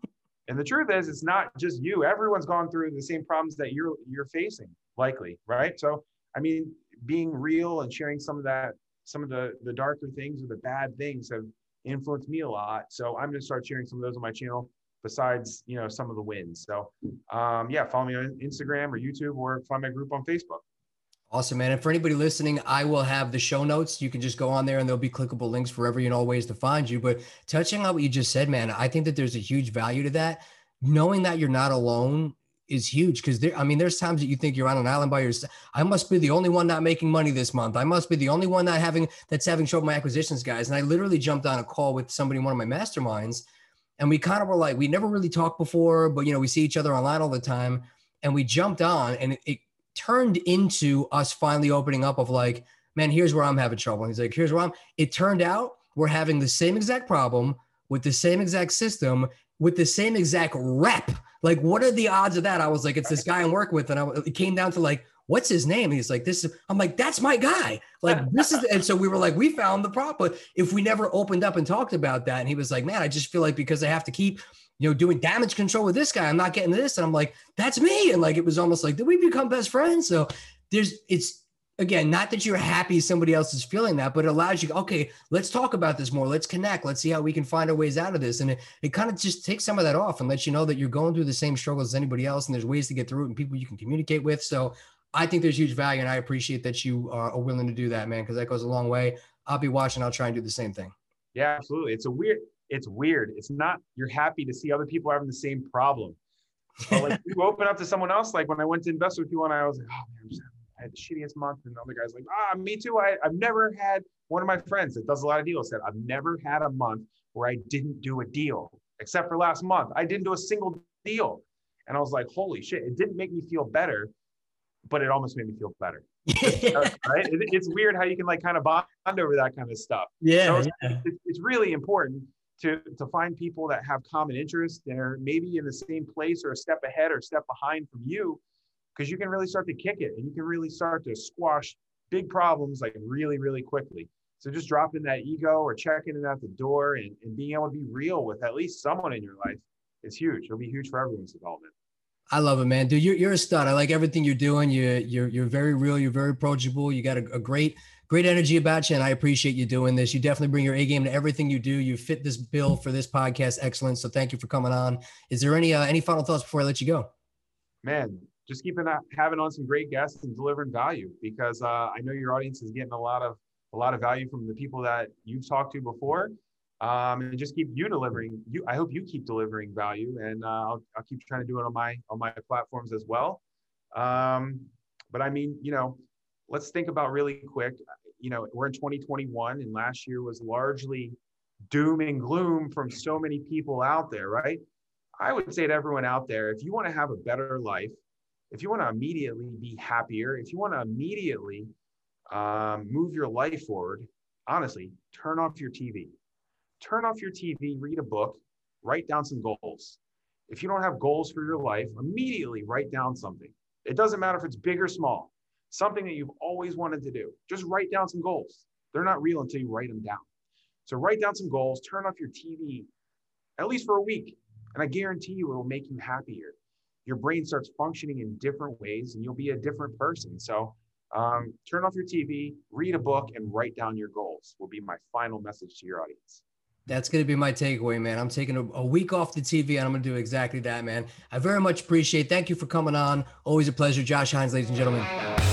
S2: and the truth is, it's not just you. Everyone's gone through the same problems that you're you're facing, likely, right? So, I mean, being real and sharing some of that, some of the the darker things or the bad things have influenced me a lot. So I'm going to start sharing some of those on my channel besides you know some of the wins. So um, yeah, follow me on Instagram or YouTube or find my group on Facebook.
S3: Awesome, man. And for anybody listening, I will have the show notes. You can just go on there and there'll be clickable links for every and all ways to find you. But touching on what you just said, man, I think that there's a huge value to that. Knowing that you're not alone is huge because there, I mean, there's times that you think you're on an island by yourself. I must be the only one not making money this month. I must be the only one not having that's having trouble my acquisitions guys. And I literally jumped on a call with somebody in one of my masterminds and we kind of were like we never really talked before but you know we see each other online all the time. And we jumped on and it, it turned into us finally opening up of like man here's where i'm having trouble. And he's like here's where i'm it turned out we're having the same exact problem with the same exact system with the same exact rep. Like what are the odds of that? I was like it's this guy i'm working with and I, it came down to like what's his name? And he's like, this is, I'm like, that's my guy. Like, this is, and so we were like, we found the prop. But if we never opened up and talked about that, and he was like, man, I just feel like because I have to keep, you know, doing damage control with this guy, I'm not getting this. And I'm like, that's me. And like, it was almost like, did we become best friends? So there's, it's, again, not that you're happy somebody else is feeling that, but it allows you, okay, let's talk about this more. Let's connect. Let's see how we can find our ways out of this. And it, it kind of just takes some of that off and lets you know that you're going through the same struggles as anybody else. And there's ways to get through it and people you can communicate with. So I think there's huge value, and I appreciate that you are willing to do that, man, because that goes a long way. I'll be watching. I'll try and do the same thing.
S2: Yeah, absolutely. It's a weird. It's weird. It's not. You're happy to see other people having the same problem. But like you open up to someone else. Like when I went to invest with you, and I was like, oh man, just, I had the shittiest month, and the other guy's like, ah, me too. I, I've never had one of my friends that does a lot of deals said I've never had a month where I didn't do a deal, except for last month. I didn't do a single deal, and I was like, holy shit! It didn't make me feel better but it almost made me feel better. right? It, it's weird how you can like kind of bond over that kind of stuff.
S3: Yeah,
S2: so yeah. It's, it's really important to to find people that have common interests are maybe in the same place or a step ahead or a step behind from you, because you can really start to kick it and you can really start to squash big problems like really really quickly. So just dropping that ego or checking it at the door and, and being able to be real with at least someone in your life is huge. It'll be huge for everyone's development.
S3: I love it, man. Dude, you're, you're a stud. I like everything you're doing. You're, you're, you're very real. You're very approachable. You got a, a great, great energy about you. And I appreciate you doing this. You definitely bring your A game to everything you do. You fit this bill for this podcast. Excellent. So thank you for coming on. Is there any, uh, any final thoughts before I let you go?
S2: Man, just keeping that, having on some great guests and delivering value because uh, I know your audience is getting a lot of, a lot of value from the people that you've talked to before um, and just keep you delivering. You, I hope you keep delivering value, and uh, I'll, I'll keep trying to do it on my on my platforms as well. Um, but I mean, you know, let's think about really quick. You know, we're in 2021, and last year was largely doom and gloom from so many people out there, right? I would say to everyone out there, if you want to have a better life, if you want to immediately be happier, if you want to immediately um, move your life forward, honestly, turn off your TV turn off your TV, read a book, write down some goals. If you don't have goals for your life, immediately write down something. It doesn't matter if it's big or small, something that you've always wanted to do. Just write down some goals. They're not real until you write them down. So write down some goals, turn off your TV at least for a week, and I guarantee you it will make you happier. Your brain starts functioning in different ways and you'll be a different person. So Um, turn off your TV, read a book, and write down your goals. Will be my final message to your audience.
S3: That's going to be my takeaway, man. I'm taking a, a, week off the TV and I'm going to do exactly that, man. I very much appreciate. Thank you for coming on. Always a pleasure, Josh Hines, ladies and gentlemen.